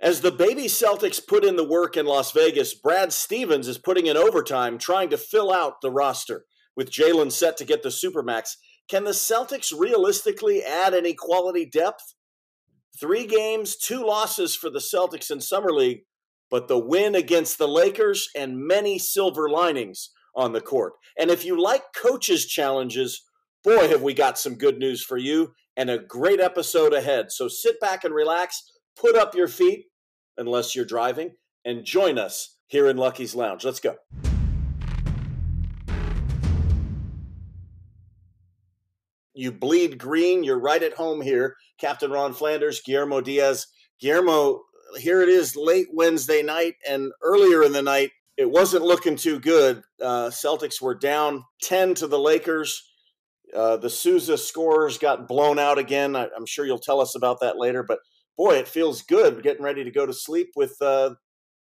As the baby Celtics put in the work in Las Vegas, Brad Stevens is putting in overtime trying to fill out the roster. With Jaylen set to get the Supermax, can the Celtics realistically add any quality depth? Three games, two losses for the Celtics in Summer League, but the win against the Lakers and many silver linings on the court. And if you like coaches' challenges, boy, have we got some good news for you and a great episode ahead. So sit back and relax put up your feet, unless you're driving, and join us here in Lucky's Lounge. Let's go. You bleed green. You're right at home here. Captain Ron Flanders, Guillermo Diaz. Guillermo, here it is late Wednesday night, and earlier in the night, it wasn't looking too good. Uh, Celtics were down 10 to the Lakers. Uh, the Sousa scores got blown out again. I, am sure you'll tell us about that later, but boy, it feels good getting ready to go to sleep with uh,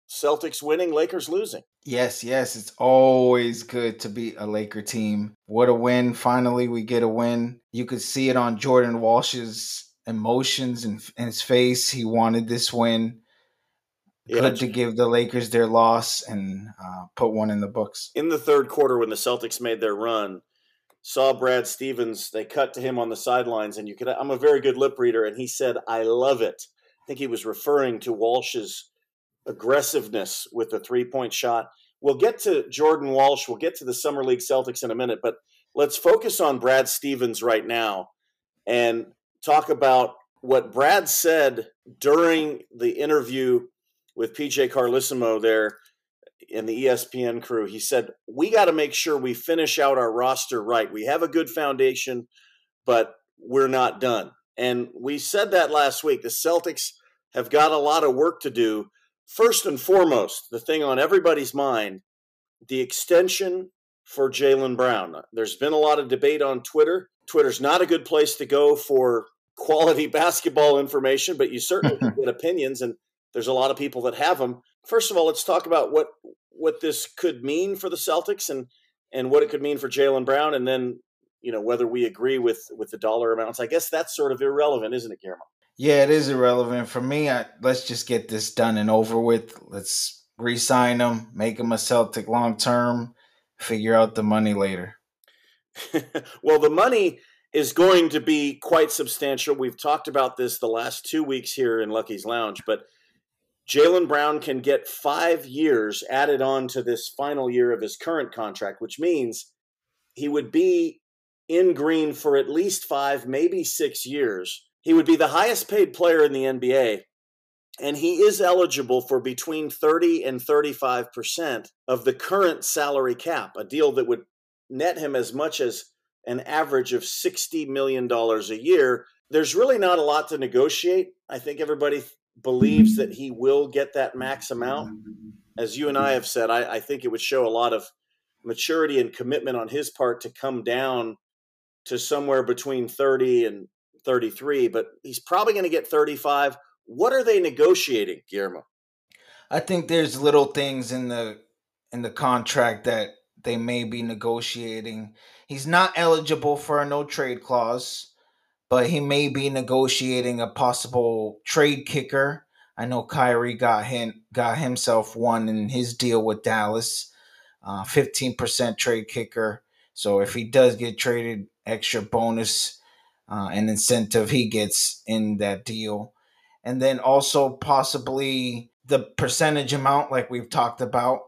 Celtics winning, Lakers losing. Yes, yes, it's always good to beat a Laker team. What a win! Finally, we get a win. You could see it on Jordan Walsh's emotions and in his face. He wanted this win. Yeah, good to give the Lakers their loss and uh, put one in the books. In the third quarter, when the Celtics made their run, saw Brad Stevens. They cut to him on the sidelines, and you could. I'm a very good lip reader, and he said, "I love it." I think he was referring to Walsh's aggressiveness with the three point shot. We'll get to Jordan Walsh. We'll get to the Summer League Celtics in a minute, but let's focus on Brad Stevens right now and talk about what Brad said during the interview with PJ Carlesimo there and the ESPN crew, he said, We got to make sure we finish out our roster right. We have a good foundation, but we're not done. And we said that last week. The Celtics have got a lot of work to do. First and foremost, the thing on everybody's mind the extension for Jaylen Brown. There's been a lot of debate on Twitter. Twitter's not a good place to go for quality basketball information, but you certainly get opinions, and there's a lot of people that have them first of all, let's talk about what what this could mean for the Celtics and and what it could mean for Jaylen Brown, and then you know whether we agree with with the dollar amounts. I guess that's sort of irrelevant, isn't it, Guillermo? Yeah, it is irrelevant for me. I, let's just get this done and over with. Let's re-sign him, make him a Celtic long term. Figure out the money later. well, the money is going to be quite substantial. We've talked about this the last two weeks here in Lucky's Lounge, but Jaylen Brown can get five years added on to this final year of his current contract, which means he would be in green for at least five, maybe six years. He would be the highest paid player in the NBA, and he is eligible for between 30 and 35% of the current salary cap, a deal that would net him as much as an average of $60 million a year. There's really not a lot to negotiate. I think everybody believes that he will get that max amount. As you and I have said, I, I think it would show a lot of maturity and commitment on his part to come down to somewhere between 30 and 33, but he's probably going to get 35. What are they negotiating, Guillermo? I think there's little things in the in the contract that they may be negotiating. He's not eligible for a no trade clause but he may be negotiating a possible trade kicker. I know Kyrie got him got himself one in his deal with Dallas, uh, fifteen percent trade kicker. So if he does get traded, extra bonus uh, and incentive he gets in that deal, and then also possibly the percentage amount, like we've talked about.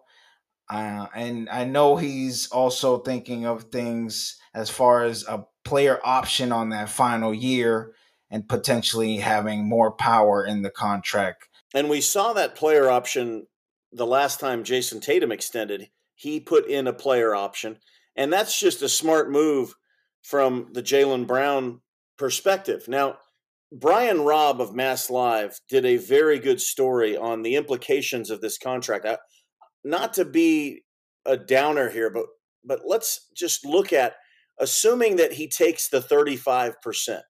Uh, and I know he's also thinking of things as far as a player option on that final year and potentially having more power in the contract. And we saw that player option the last time Jayson Tatum extended. He put in a player option, and that's just a smart move from the Jaylen Brown perspective. Now, Brian Robb of Mass Live did a very good story on the implications of this contract. I, not to be a downer here, but but let's just look at assuming that he takes the 35%,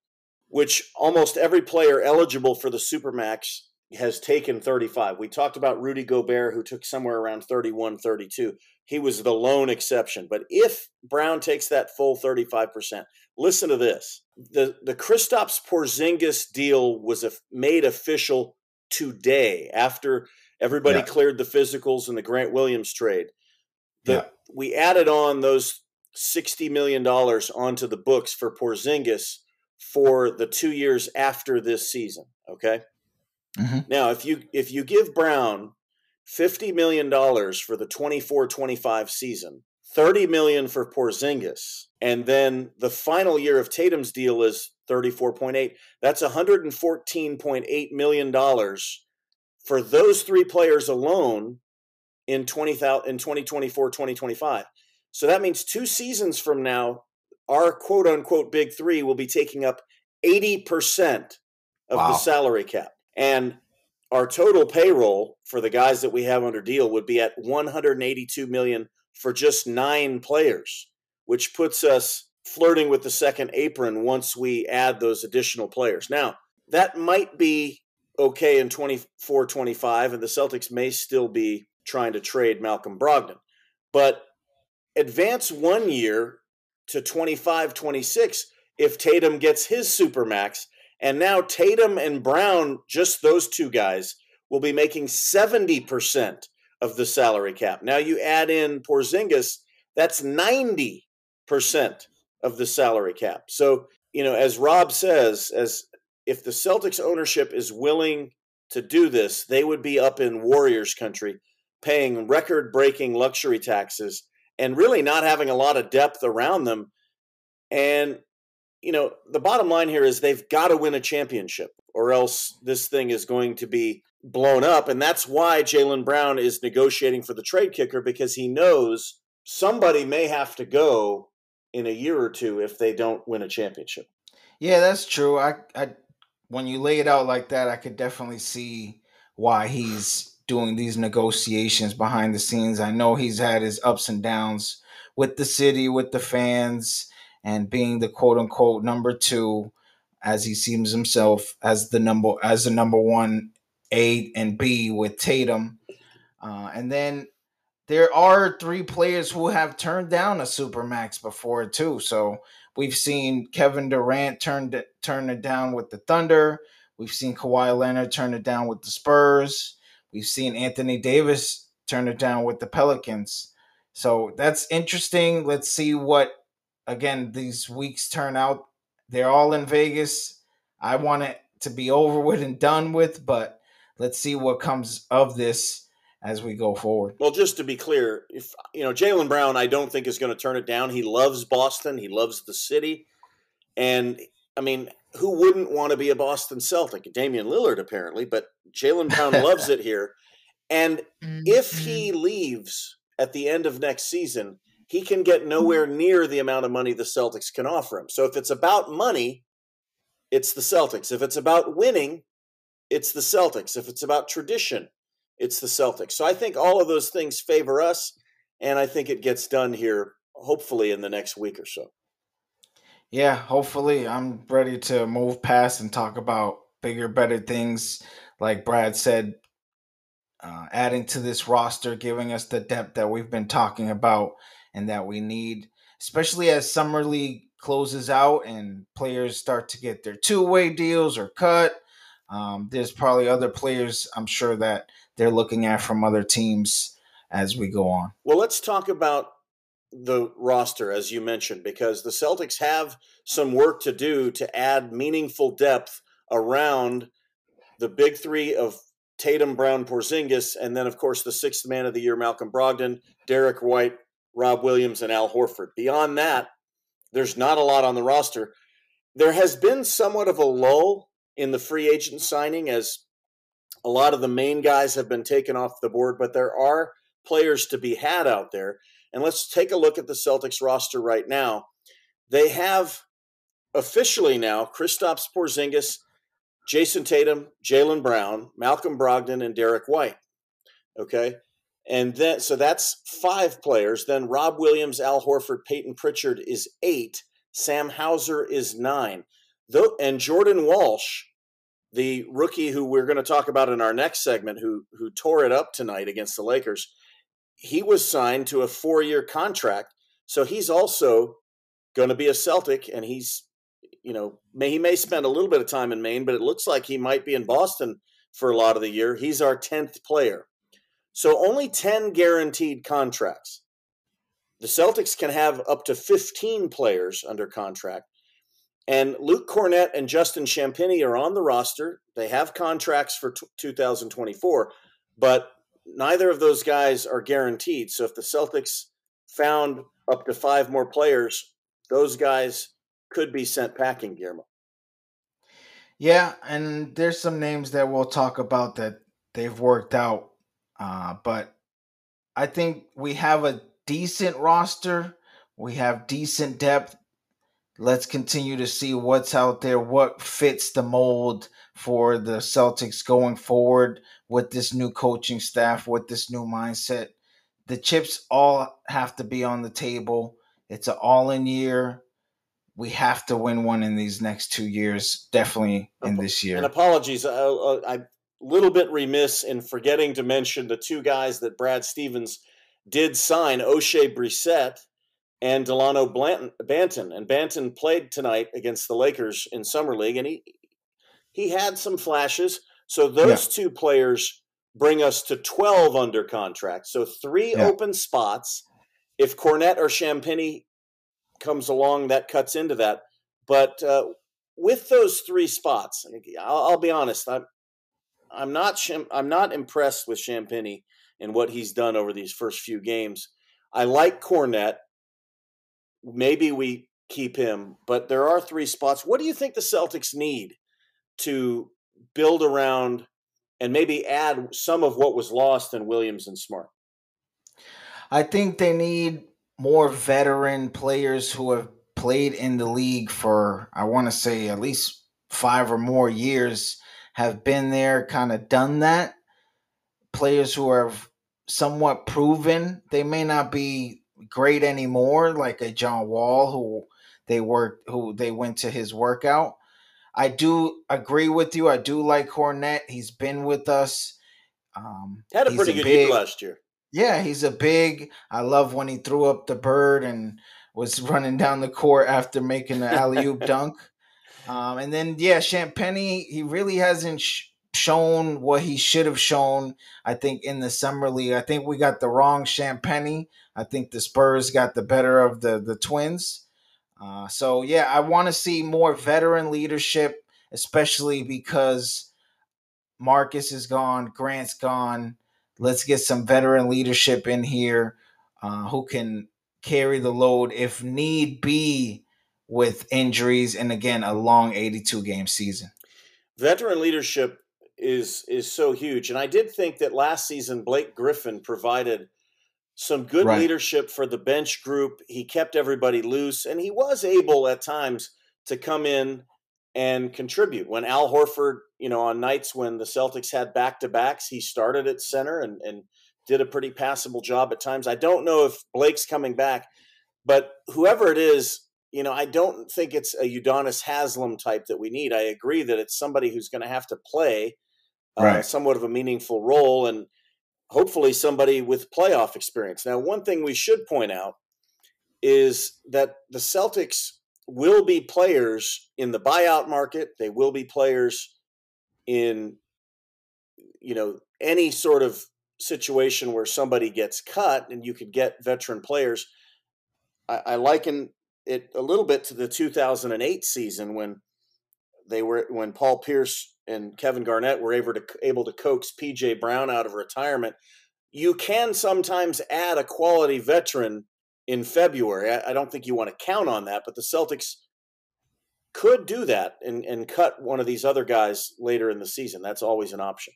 which almost every player eligible for the Supermax has taken 35. We talked about Rudy Gobert, who took somewhere around 31, 32. He was the lone exception. But if Brown takes that full 35%, listen to this. The, the Kristaps Porzingis deal was made official today after everybody yeah. cleared the physicals and the Grant Williams trade. The, yeah. We added on those $60 million onto the books for Porzingis for the two years after this season. Okay. Mm-hmm. Now, if you if you give Brown fifty million dollars for the 24-25 season, thirty million for Porzingis, and then the final year of Tatum's deal is thirty four point eight. That's one hundred and fourteen point eight million dollars for those three players alone in 20, in 2024 2025 so that means two seasons from now our quote unquote big three will be taking up 80% of wow. the salary cap and our total payroll for the guys that we have under deal would be at 182 million for just nine players which puts us flirting with the second apron once we add those additional players now that might be okay in 24 25, and the Celtics may still be trying to trade Malcolm Brogdon. But advance one year to 25 26 if Tatum gets his supermax. And now Tatum and Brown, just those two guys, will be making 70% of the salary cap. Now you add in Porzingis, that's 90% of the salary cap. So, you know, as Robb says, as if the Celtics ownership is willing to do this, they would be up in Warriors country paying record breaking luxury taxes and really not having a lot of depth around them. And, you know, the bottom line here is they've got to win a championship or else this thing is going to be blown up. And that's why Jaylen Brown is negotiating for the trade kicker because he knows somebody may have to go in a year or two if they don't win a championship. Yeah, that's true. I, I when you lay it out like that, I could definitely see why he's doing these negotiations behind the scenes. I know he's had his ups and downs with the city, with the fans, and being the quote unquote number two, as he seems himself as the number as the number one A and B with Tatum. Uh, and then there are three players who have turned down a supermax before too. So We've seen Kevin Durant turn turn it down with the Thunder. We've seen Kawhi Leonard turn it down with the Spurs. We've seen Anthony Davis turn it down with the Pelicans. So that's interesting. Let's see what again these weeks turn out. They're all in Vegas. I want it to be over with and done with, but let's see what comes of this as we go forward. Well, just to be clear, if you know Jaylen Brown, I don't think is going to turn it down. He loves Boston. He loves the city, and I mean, who wouldn't want to be a Boston Celtic? Damian Lillard, apparently, but Jaylen Brown loves it here. And mm-hmm. if he leaves at the end of next season, he can get nowhere near the amount of money the Celtics can offer him. So if it's about money, it's the Celtics. If it's about winning, it's the Celtics. If it's about tradition, it's the Celtics. So I think all of those things favor us, and I think it gets done here hopefully in the next week or so. Yeah, hopefully. I'm ready to move past and talk about bigger, better things. Like Brad said, uh, adding to this roster, giving us the depth that we've been talking about and that we need, especially as Summer League closes out and players start to get their two way deals or cut. Um, there's probably other players I'm sure that they're looking at from other teams as we go on. Well, let's talk about the roster, as you mentioned, because the Celtics have some work to do to add meaningful depth around the big three of Tatum, Brown, Porzingis, and then, of course, the sixth man of the year, Malcolm Brogdon, Derrick White, Rob Williams, and Al Horford. Beyond that, there's not a lot on the roster. There has been somewhat of a lull in the free agent signing as a lot of the main guys have been taken off the board, but there are players to be had out there. And let's take a look at the Celtics roster right now. They have officially now Kristaps Porzingis, Jayson Tatum, Jaylen Brown, Malcolm Brogdon, and Derrick White. Okay. And then, so that's five players. Then Rob Williams, Al Horford, Peyton Pritchard is eight. Sam Hauser is nine. Though, and Jordan Walsh the rookie who we're going to talk about in our next segment, who who tore it up tonight against the Lakers, he was signed to a four year contract, so he's also going to be a Celtic, and he's you know may he may spend a little bit of time in Maine, but it looks like he might be in Boston for a lot of the year. He's our 10th player. So only 10 guaranteed contracts. The Celtics can have up to 15 players under contract. And Luke Kornet and Justin Champagnie are on the roster. They have contracts for t- 2024, but neither of those guys are guaranteed. So if the Celtics found up to five more players, those guys could be sent packing, Guillermo. Yeah, and there's some names that we'll talk about that they've worked out. Uh, but I think we have a decent roster. We have decent depth. Let's continue to see what's out there, what fits the mold for the Celtics going forward with this new coaching staff, with this new mindset. The chips all have to be on the table. It's an all in year we have to win one in these next two years, definitely in this year. And apologies, uh, I'm a little bit remiss in forgetting to mention the two guys that Brad Stevens did sign, Oshae Brissett and Dalano Blanton, Banton. And Banton played tonight against the Lakers in Summer League, and he he had some flashes. So those yeah. two players bring us to 12 under contract. So three yeah. open spots. If Kornet or Champagnie comes along that cuts into that. But uh, with those three spots, I'll, I'll, be honest, I'm I'm not I'm not impressed with Champagnie and what he's done over these first few games. I like Kornet. Maybe we keep him, but there are three spots. What do you think the Celtics need to build around and maybe add some of what was lost in Williams and Smart? I think they need more veteran players who have played in the league for I want to say at least five or more years have been there, kind of done that. Players who are somewhat proven. They may not be great anymore, like a John Wall who they worked who they went to his workout. I do agree with you. I do like Kornet. He's been with us. Um, Had a pretty a good big, year last year. Yeah, he's a big. I love when he threw up the bird and was running down the court after making the alley oop dunk. Um, and then yeah, Champagnie, he really hasn't sh- shown what he should have shown. I think in the summer league, I think we got the wrong Champagnie. I think the Spurs got the better of the the Twins. Uh, so yeah, I want to see more veteran leadership, especially because Marcus is gone, Grant's gone. Let's get some veteran leadership in here uh, who can carry the load if need be with injuries and again a long 82 game season. Veteran leadership is is so huge and I did think that last season Blake Griffin provided some good right. leadership for the bench group. He kept everybody loose and he was able at times to come in and contribute. When Al Horford, you know, on nights when the Celtics had back to backs, he started at center and, and did a pretty passable job at times. I don't know if Blake's coming back, but whoever it is, you know, I don't think it's a Udonis Haslem type that we need. I agree that it's somebody who's going to have to play uh, right. somewhat of a meaningful role and hopefully somebody with playoff experience. Now, one thing we should point out is that the Celtics will be players in the buyout market. They will be players in, you know, any sort of situation where somebody gets cut and you could get veteran players. I, I liken it a little bit to the 2008 season when they were when Paul Pierce and Kevin Garnett were able to able to coax PJ Brown out of retirement. You can sometimes add a quality veteran in February. I, I don't think you want to count on that, but the Celtics could do that and, and cut one of these other guys later in the season. That's always an option.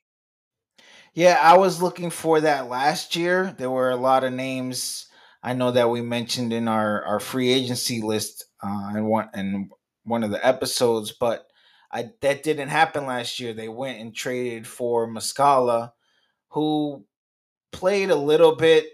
Yeah, I was looking for that last year. There were a lot of names I know that we mentioned in our, our free agency list uh, and one and one of the episodes, but I that didn't happen last year. They went and traded for Muscala, who played a little bit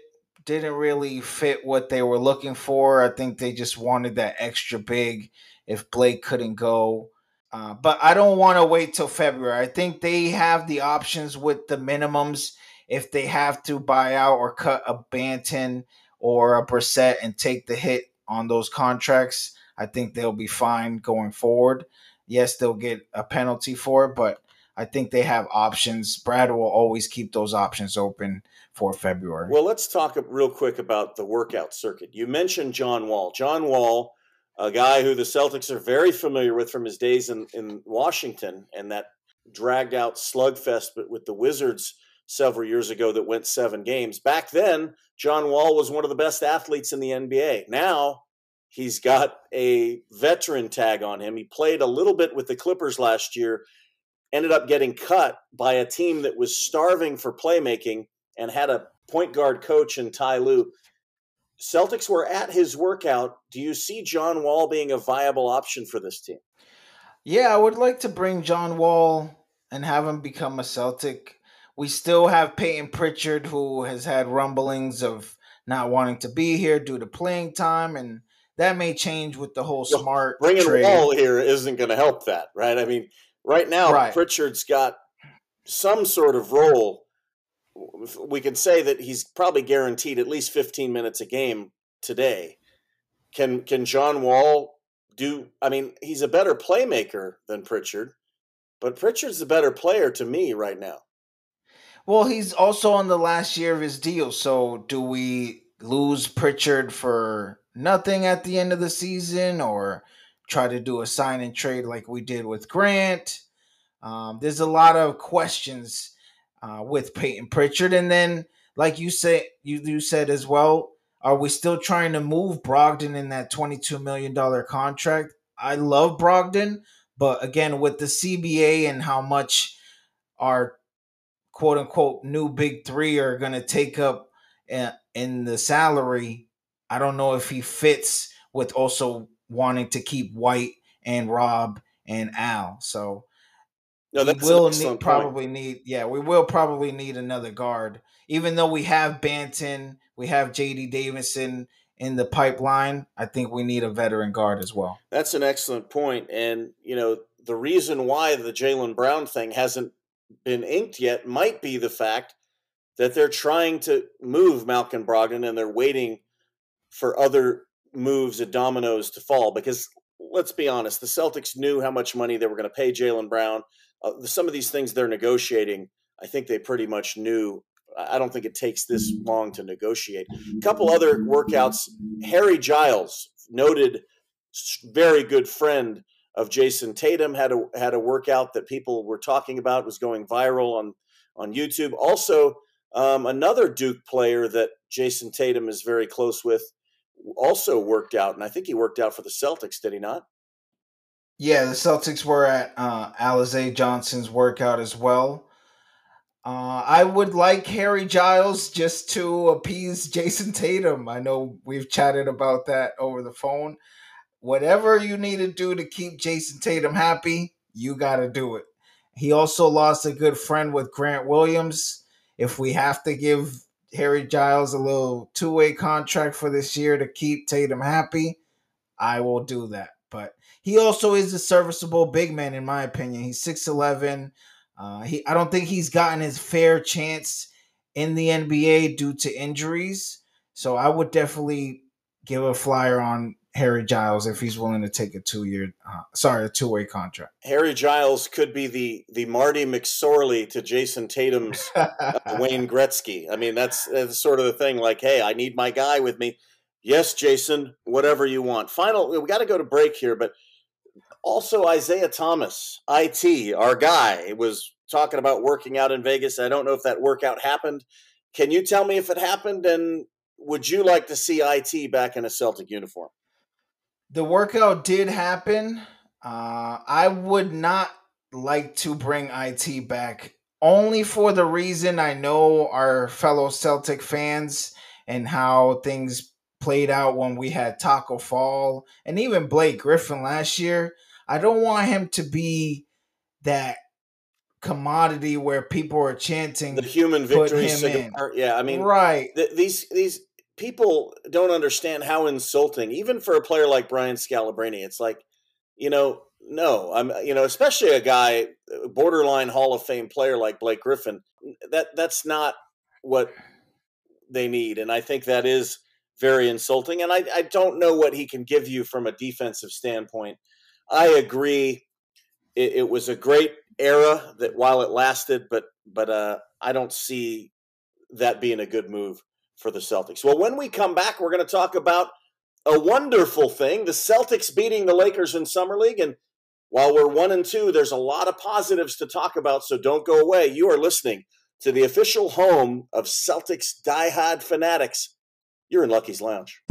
didn't really fit what they were looking for. I think they just wanted that extra big if Blake couldn't go. Uh, but I don't want to wait till February. I think they have the options with the minimums if they have to buy out or cut a Banton or a Brissett and take the hit on those contracts. I think they'll be fine going forward. Yes, they'll get a penalty for it, but I think they have options. Brad will always keep those options open for February. Well, let's talk real quick about the workout circuit. You mentioned John Wall. John Wall, a guy who the Celtics are very familiar with from his days in, in Washington and that dragged out slugfest with the Wizards several years ago that went seven games. Back then, John Wall was one of the best athletes in the NBA. Now, he's got a veteran tag on him. He played a little bit with the Clippers last year, ended up getting cut by a team that was starving for playmaking and had a point guard coach in Ty Lue. Celtics were at his workout. Do you see John Wall being a viable option for this team? Yeah, I would like to bring John Wall and have him become a Celtic we still have Peyton Pritchard, who has had rumblings of not wanting to be here due to playing time, and that may change with the whole smart. Bringing trade. Wall here isn't going to help that, right? I mean, right now right. Pritchard's got some sort of role. We can say that he's probably guaranteed at least 15 minutes a game today. Can can John Wall do? I mean, he's a better playmaker than Pritchard, but Pritchard's the better player to me right now. Well, he's also on the last year of his deal. So do we lose Pritchard for nothing at the end of the season or try to do a sign and trade like we did with Grant? Um, there's a lot of questions uh, with Peyton Pritchard. And then, like you say, you, you said as well, are we still trying to move Brogdon in that $22 million contract? I love Brogdon, but again, with the CBA and how much our quote unquote new big three are going to take up in, in the salary, I don't know if he fits with also wanting to keep White and Rob and Al. So no, we will need, probably need yeah, we will probably need another guard. Even though we have Banton, we have JD Davison in the pipeline, I think we need a veteran guard as well. That's an excellent point. And you know, the reason why the Jaylen Brown thing hasn't been inked yet might be the fact that they're trying to move Malcolm Brogdon and they're waiting for other moves and dominoes to fall. Because let's be honest, the Celtics knew how much money they were going to pay Jaylen Brown. Uh, some of these things they're negotiating, I think they pretty much knew. I don't think it takes this long to negotiate. A couple other workouts. Harry Giles, noted very good friend of Jayson Tatum had a had a workout that people were talking about was going viral on on YouTube. Also, um, another Duke player that Jayson Tatum is very close with also worked out, and I think he worked out for the Celtics. Did he not? Yeah, the Celtics were at uh, Alize Johnson's workout as well. Uh, I would like Harry Giles just to appease Jayson Tatum. I know we've chatted about that over the phone whatever you need to do to keep Jayson Tatum happy, you got to do it. He also lost a good friend with Grant Williams. If we have to give Harry Giles a little two way contract for this year to keep Tatum happy, I will do that. But he also is a serviceable big man, in my opinion. He's 6'11. Uh, he, I don't think he's gotten his fair chance in the NBA due to injuries. So I would definitely give a flyer on Harry Giles if he's willing to take a two year, uh, sorry, a two way contract. Harry Giles could be the the Marty McSorley to Jayson Tatum's uh, Wayne Gretzky. I mean, that's, that's sort of the thing. Like, hey, I need my guy with me. Yes, Jayson, whatever you want. Final, we got to go to break here, but also Isaiah Thomas, IT, our guy, was talking about working out in Vegas. I don't know if that workout happened. Can you tell me if it happened? And would you like to see IT back in a Celtic uniform? The workout did happen. Uh, I would not like to bring IT back only for the reason I know our fellow Celtic fans and how things played out when we had Taco Fall and even Blake Griffin last year. I don't want him to be that commodity where people are chanting the human victory. Put him in. Yeah, I mean, right? Th- these these people don't understand how insulting, even for a player like Brian Scalabrine. It's like, you know, no, I'm, you know, especially a guy, borderline Hall of Fame player like Blake Griffin. That that's not what they need, and I think that is very insulting. And I, I don't know what he can give you from a defensive standpoint. I agree. it, it was a great era that while it lasted, but but uh, I don't see that being a good move for the Celtics. Well, when we come back, we're going to talk about a wonderful thing: the Celtics beating the Lakers in summer league. And while we're one and two, there's a lot of positives to talk about. So don't go away. You are listening to the official home of Celtics diehard fanatics. You're in Lucky's Lounge.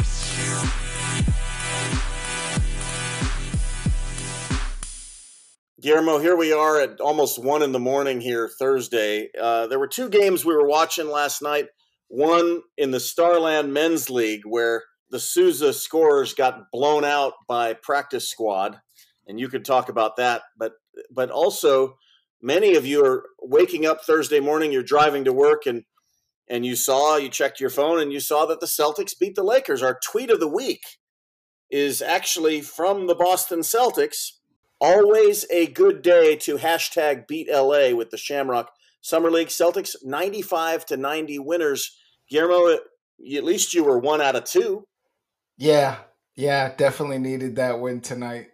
Guillermo, here we are at almost one in the morning here, Thursday. Uh, there were two games we were watching last night. One in the Starland Men's League, where the Sousa scorers got blown out by practice squad, and you could talk about that. But but also, many of you are waking up Thursday morning. You're driving to work, and and you saw, you checked your phone, and you saw that the Celtics beat the Lakers. Our tweet of the week is actually from the Boston Celtics Always a good day to hashtag beat LA with the Shamrock Summer League. Celtics 95 to 90 winners. Guillermo, at least you were one out of two. Yeah, yeah, definitely needed that win tonight.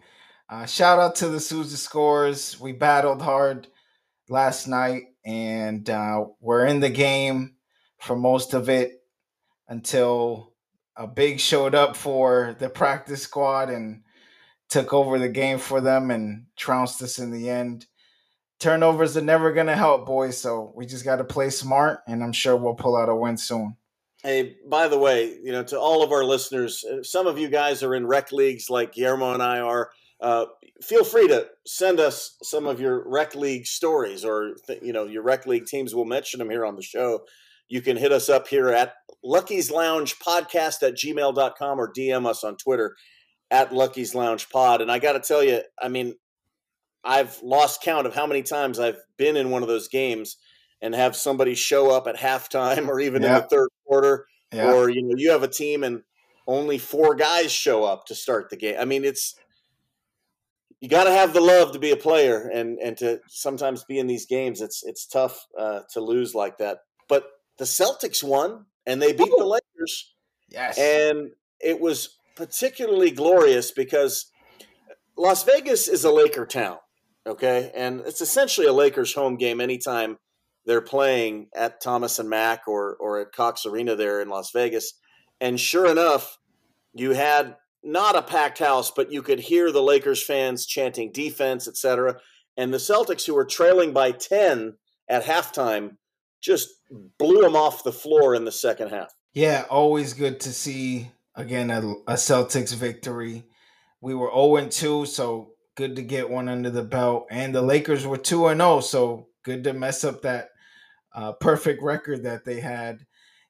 Uh, shout out to the Sousa scores. We battled hard last night, and uh, we're in the game for most of it until a big showed up for the practice squad and took over the game for them and trounced us in the end. Turnovers are never going to help, boys. So we just got to play smart, and I'm sure we'll pull out a win soon. Hey, by the way, you know, to all of our listeners, uh, some of you guys are in rec leagues like Guillermo and I are. Uh, feel free to send us some of your rec league stories or, you know, your rec league teams. We'll mention them here on the show. You can hit us up here at Lucky's Lounge Podcast at gmail.com or DM us on Twitter at Lucky's Lounge Pod. And I got to tell you, I mean, I've lost count of how many times I've been in one of those games and have somebody show up at halftime or even yeah. in the third quarter, yeah. or you know, you have a team and only four guys show up to start the game. I mean, it's you got to have the love to be a player and and to sometimes be in these games. It's it's tough uh, to lose like that. But the Celtics won and they beat Ooh. the Lakers. Yes, and it was particularly glorious because Las Vegas is a Laker town, okay? And it's essentially a Lakers home game anytime they're playing at Thomas and Mack or or at Cox Arena there in Las Vegas. And sure enough, you had not a packed house, but you could hear the Lakers fans chanting defense, etc. And the Celtics, who were trailing by 10 at halftime, just blew them off the floor in the second half. Yeah, always good to see again a, a Celtics victory. We were 0 2, so good to get one under the belt. And the Lakers were 2 0, so good to mess up that uh, perfect record that they had.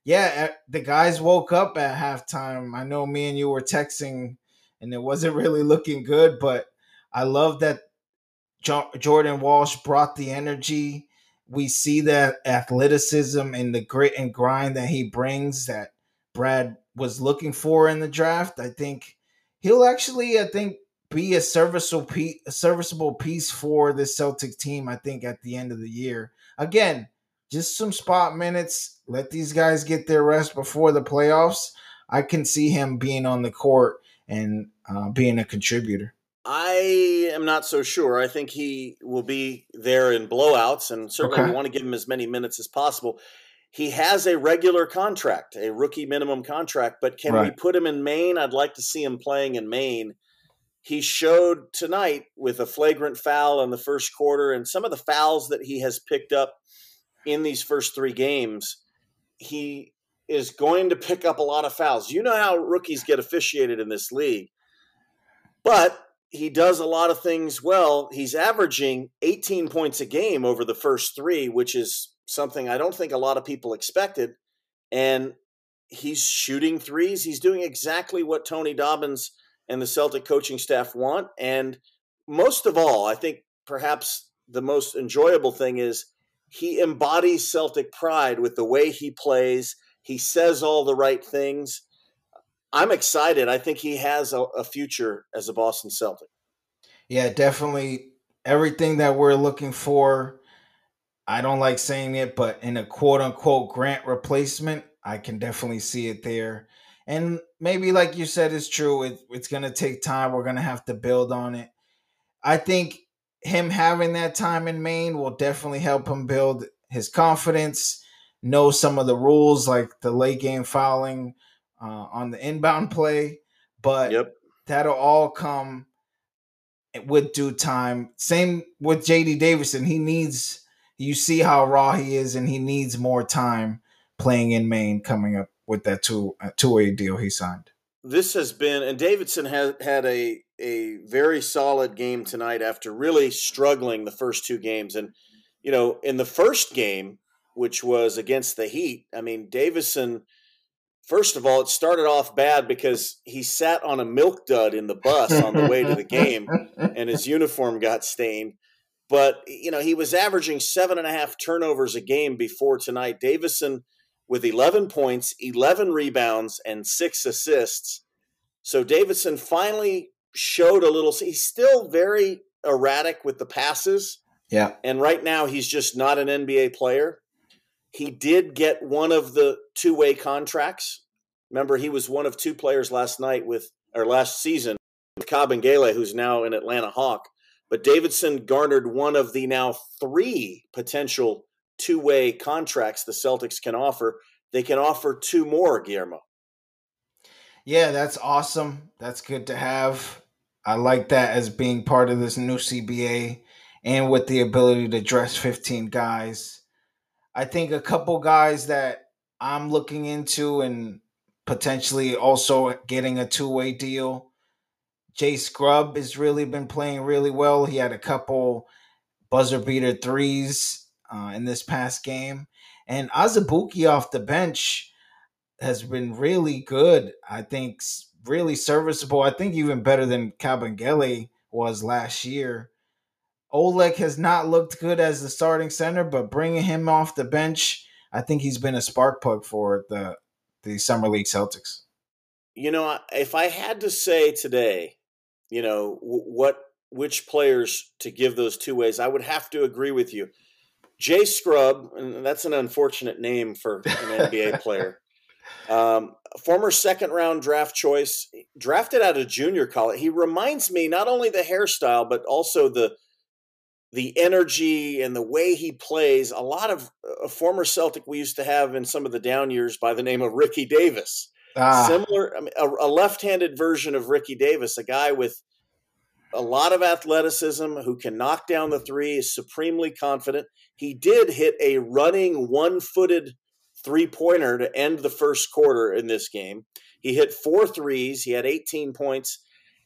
Yeah, the guys woke up at halftime. I know me and you were texting, and it wasn't really looking good, but I love that Jordan Walsh brought the energy. We see that athleticism and the grit and grind that he brings that Brad was looking for in the draft. I think he'll actually, I think, be a serviceable piece, a serviceable piece for the Celtic team. I think at the end of the year. Again, just some spot minutes. Let these guys get their rest before the playoffs. I can see him being on the court and uh, being a contributor. I am not so sure. I think he will be there in blowouts, and certainly okay. we want to give him as many minutes as possible he has a regular contract, a rookie minimum contract, but can right. we put him in Maine? I'd like to see him playing in Maine. He showed tonight with a flagrant foul in the first quarter and some of the fouls that he has picked up in these first three games. He is going to pick up a lot of fouls. You know how rookies get officiated in this league. But he does a lot of things well. He's averaging 18 points a game over the first three, which is something I don't think a lot of people expected. And he's shooting threes. He's doing exactly what Tony Dobbins and the Celtic coaching staff want. And most of all, I think perhaps the most enjoyable thing is he embodies Celtic pride with the way he plays. He says all the right things. I'm excited. I think he has a, a future as a Boston Celtic. Yeah, definitely everything that we're looking for I don't like saying it, but in a quote unquote grant replacement, I can definitely see it there. And maybe, like you said, it's true. It, it's going to take time. We're going to have to build on it. I think him having that time in Maine will definitely help him build his confidence, know some of the rules like the late game fouling uh, on the inbound play. But yep. that'll all come with due time. Same with JD Davison. He needs you see how raw he is, and he needs more time playing in Maine coming up with that two uh, two way deal he signed. This has been, and Davison had had a a very solid game tonight after really struggling the first two games. And you know, in the first game, which was against the Heat, I mean, Davison. First of all, it started off bad because he sat on a milk dud in the bus on the way to the game, and his uniform got stained. But you know, he was averaging seven and a half turnovers a game before tonight. Davison with 11 points, 11 rebounds, and six assists. So Davison finally showed a little. He's still very erratic with the passes. Yeah. And right now, he's just not an NBA player. He did get one of the two way contracts. Remember, he was one of two players last night with, or last season, with Kabengele, who's now an Atlanta Hawk. But Davison garnered one of the now three potential two way contracts the Celtics can offer. They can offer two more, Guillermo. Yeah, that's awesome. That's good to have. I like that as being part of this new CBA and with the ability to dress 15 guys. I think a couple guys that I'm looking into and potentially also getting a two way deal. Jay Scrubb has really been playing really well. He had a couple buzzer beater threes uh, in this past game. And Azubuike off the bench has been really good. I think really serviceable. I think even better than Kabengele was last year. Oleg has not looked good as the starting center, but bringing him off the bench, I think he's been a spark plug for the the summer league Celtics. You know, if I had to say today, you know, what which players to give those two ways, I would have to agree with you. Jay Scrubb, and that's an unfortunate name for an NBA player. Um, former second round draft choice, drafted out of junior college. He reminds me not only the hairstyle, but also the the energy and the way he plays. A lot of a former Celtic we used to have in some of the down years by the name of Ricky Davis. Ah. Similar, I mean, a, a left handed version of Ricky Davis, a guy with a lot of athleticism who can knock down the three, is supremely confident. He did hit a running one footed three pointer to end the first quarter in this game. He hit four threes. He had 18 points.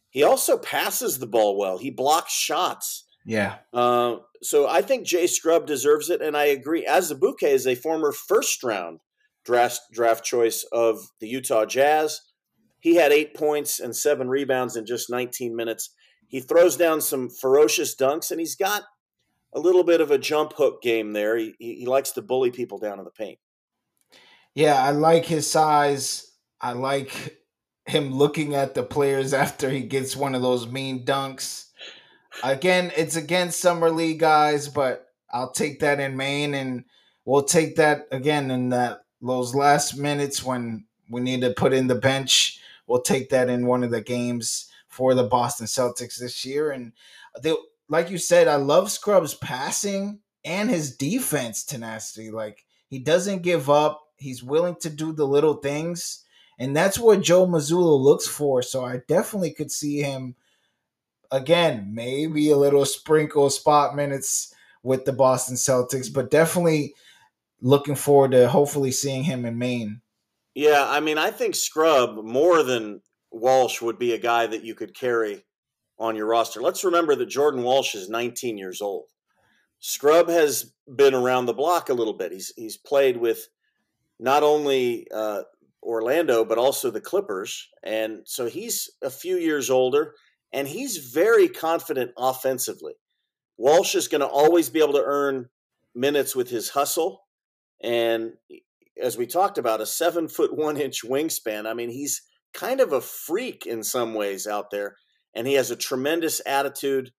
He also passes the ball well. He blocks shots. Yeah. Uh, so I think Jay Scrubb deserves it, and I agree. Azubuike is a former first round draft draft choice of the Utah Jazz. He had eight points and seven rebounds in just 19 minutes. He throws down some ferocious dunks, and he's got a little bit of a jump hook game there. He, he likes to bully people down in the paint. Yeah, I like his size. I like him looking at the players after he gets one of those mean dunks. Again, it's against summer league guys, but I'll take that in Maine, and we'll take that again in that those last minutes when we need to put in the bench. We'll take that in one of the games for the Boston Celtics this year, and they, like you said, I love Scrubb's passing and his defense tenacity. Like he doesn't give up He's willing to do the little things, and that's what Joe Mazzulla looks for. So I definitely could see him again, maybe a little sprinkle spot minutes with the Boston Celtics, but definitely looking forward to hopefully seeing him in Maine. Yeah, I mean, I think Scrubb more than Walsh would be a guy that you could carry on your roster. Let's remember that Jordan Walsh is 19 years old. Scrubb has been around the block a little bit. He's he's played with not only uh, Orlando but also the Clippers, and so he's a few years older, and he's very confident offensively. Walsh is going to always be able to earn minutes with his hustle, and as we talked about, a seven foot one inch wingspan. I mean, he's kind of a freak in some ways out there, and he has a tremendous attitude.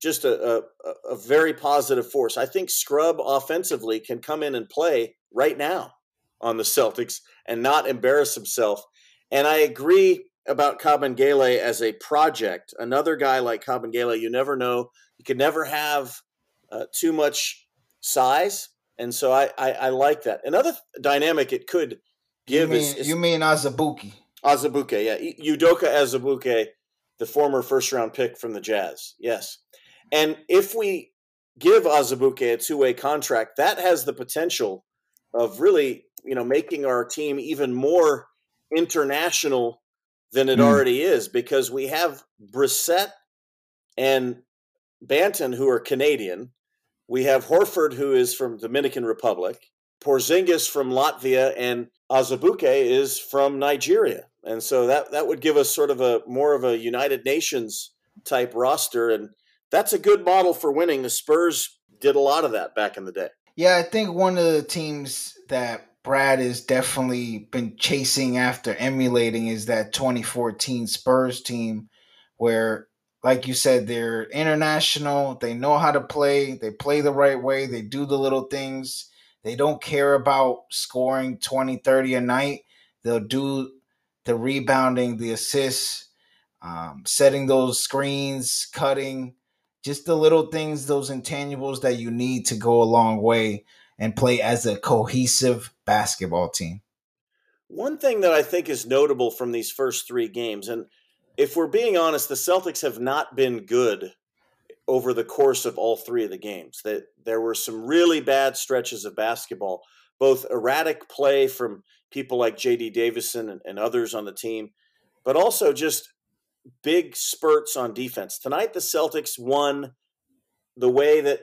Just a, a, a very positive force. I think Scrubb offensively can come in and play right now on the Celtics and not embarrass himself. And I agree. about Kabengele as a project. Another guy like Kabengele, you never know. You can never have uh, too much size, and so I, I, I like that. Another dynamic it could give you mean, is, is you mean Azubuike? Azubuike, yeah, Udoka Azubuike, the former first round pick from the Jazz. Yes, and if we give Azubuike a two way contract, that has the potential of really you know making our team even more international than it mm. already is because we have Brissett and Banton who are Canadian. We have Horford who is from Dominican Republic, Porzingis from Latvia, and Azubuike is from Nigeria. And so that that would give us sort of a more of a United Nations type roster and that's a good model for winning. The Spurs did a lot of that back in the day. Yeah, I think one of the teams that Brad has definitely been chasing after emulating is that 2014 Spurs team where like you said they're international, they know how to play, they play the right way, they do the little things. They don't care about scoring 20, 30 a night. They'll do the rebounding, the assists, um, setting those screens, cutting, just the little things, those intangibles that you need to go a long way and play as a cohesive basketball team. One thing that I think is notable from these first three games, and if we're being honest, the Celtics have not been good over the course of all three of the games. That there were some really bad stretches of basketball, both erratic play from people like J.D. Davison and, and others on the team, but also just big spurts on defense. Tonight, the Celtics won the way that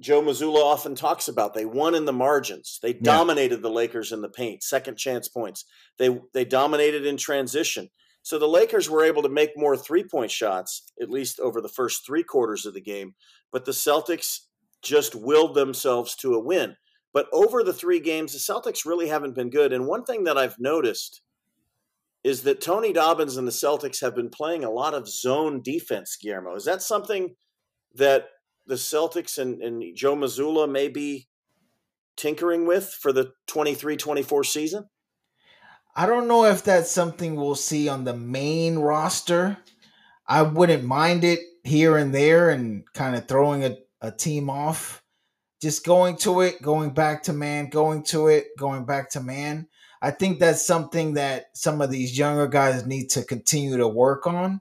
Joe Mazzulla often talks about. They won in the margins. They dominated yeah. the Lakers in the paint, second chance points. They they dominated in transition. So the Lakers were able to make more three point shots, at least over the first three quarters of the game. But the Celtics just willed themselves to a win. But over the three games, the Celtics really haven't been good. And one thing that I've noticed is that Tony Dobbins and the Celtics have been playing a lot of zone defense, Guillermo. Is that something that the Celtics and, and Joe Mazzulla may be tinkering with for the 23 24 season? I don't know if that's something we'll see on the main roster. I wouldn't mind it here and there and kind of throwing a, a team off. Just going to it, going back to man, going to it, going back to man. I think that's something that some of these younger guys need to continue to work on,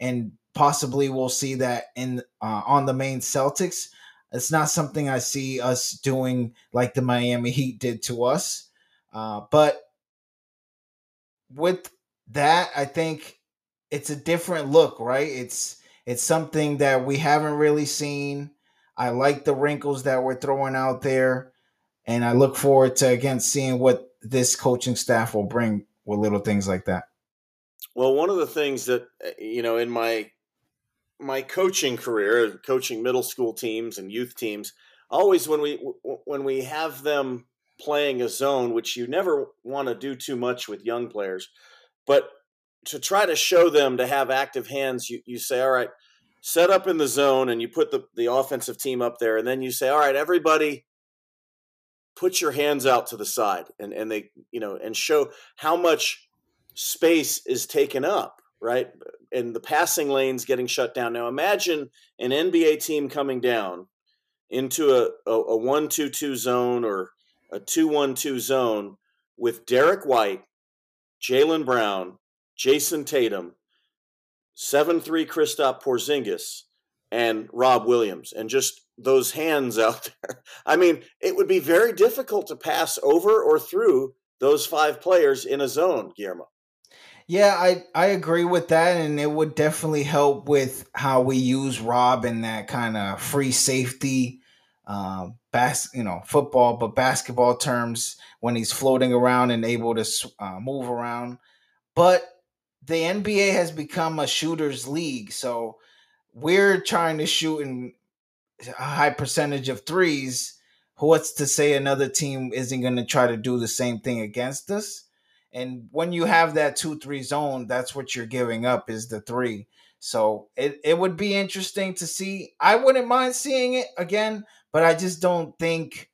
and possibly we'll see that in uh, on the main Celtics. It's not something I see us doing like the Miami Heat did to us, uh, but with that, I think it's a different look, right? It's it's something that we haven't really seen. I like the wrinkles that we're throwing out there, and I look forward to again seeing what this coaching staff will bring with little things like that? Well, one of the things that eh, you know in my my coaching career, coaching middle school teams and youth teams, always when we when we have them playing a zone, which you never want to do too much with young players, but to try to show them to have active hands, you, you say, all right, set up in the zone, and you put the, the offensive team up there, and then you say, all right, everybody put your hands out to the side and, and they, you know, and show how much space is taken up, right? And the passing lanes getting shut down. Now imagine an NBA team coming down into a, a, a 1 2 2 zone or a 2 1 2 zone with Derrick White, Jaylen Brown, Jayson Tatum, 7 3 Kristaps Porzingis, and Robb Williams, and just those hands out there. I mean, it would be very difficult to pass over or through those five players in a zone, Guillermo. Yeah, I, I agree with that, and it would definitely help with how we use Robb in that kind of free safety, uh, bas- you know, football, but basketball terms when he's floating around and able to uh, move around. But the NBA has become a shooters league, so we're trying to shoot in a high percentage of threes, what's to say another team isn't going to try to do the same thing against us? And when you have that 2 3 zone, that's what you're giving up is the three. So it, it would be interesting to see. I wouldn't mind seeing it again, but I just don't think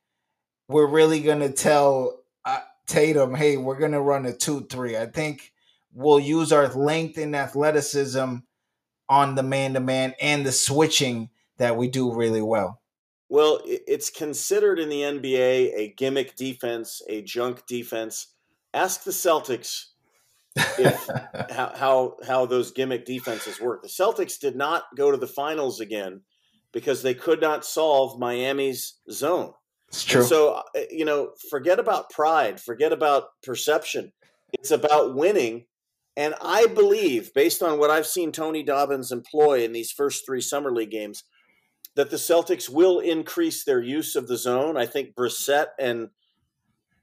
we're really going to tell uh, Tatum, hey, we're going to run a 2 3. I think we'll use our length and athleticism on the man to man and the switching that we do really well. Well, it's considered in the NBA a gimmick defense, a junk defense. Ask the Celtics if how, how how those gimmick defenses work. The Celtics did not go to the finals again because they could not solve Miami's zone. It's true. And so uh, you know, forget about pride, forget about perception. It's about winning. And I believe, based on what I've seen Tony Dobbins employ in these first three summer league games, that the Celtics will increase their use of the zone. I think Brissett and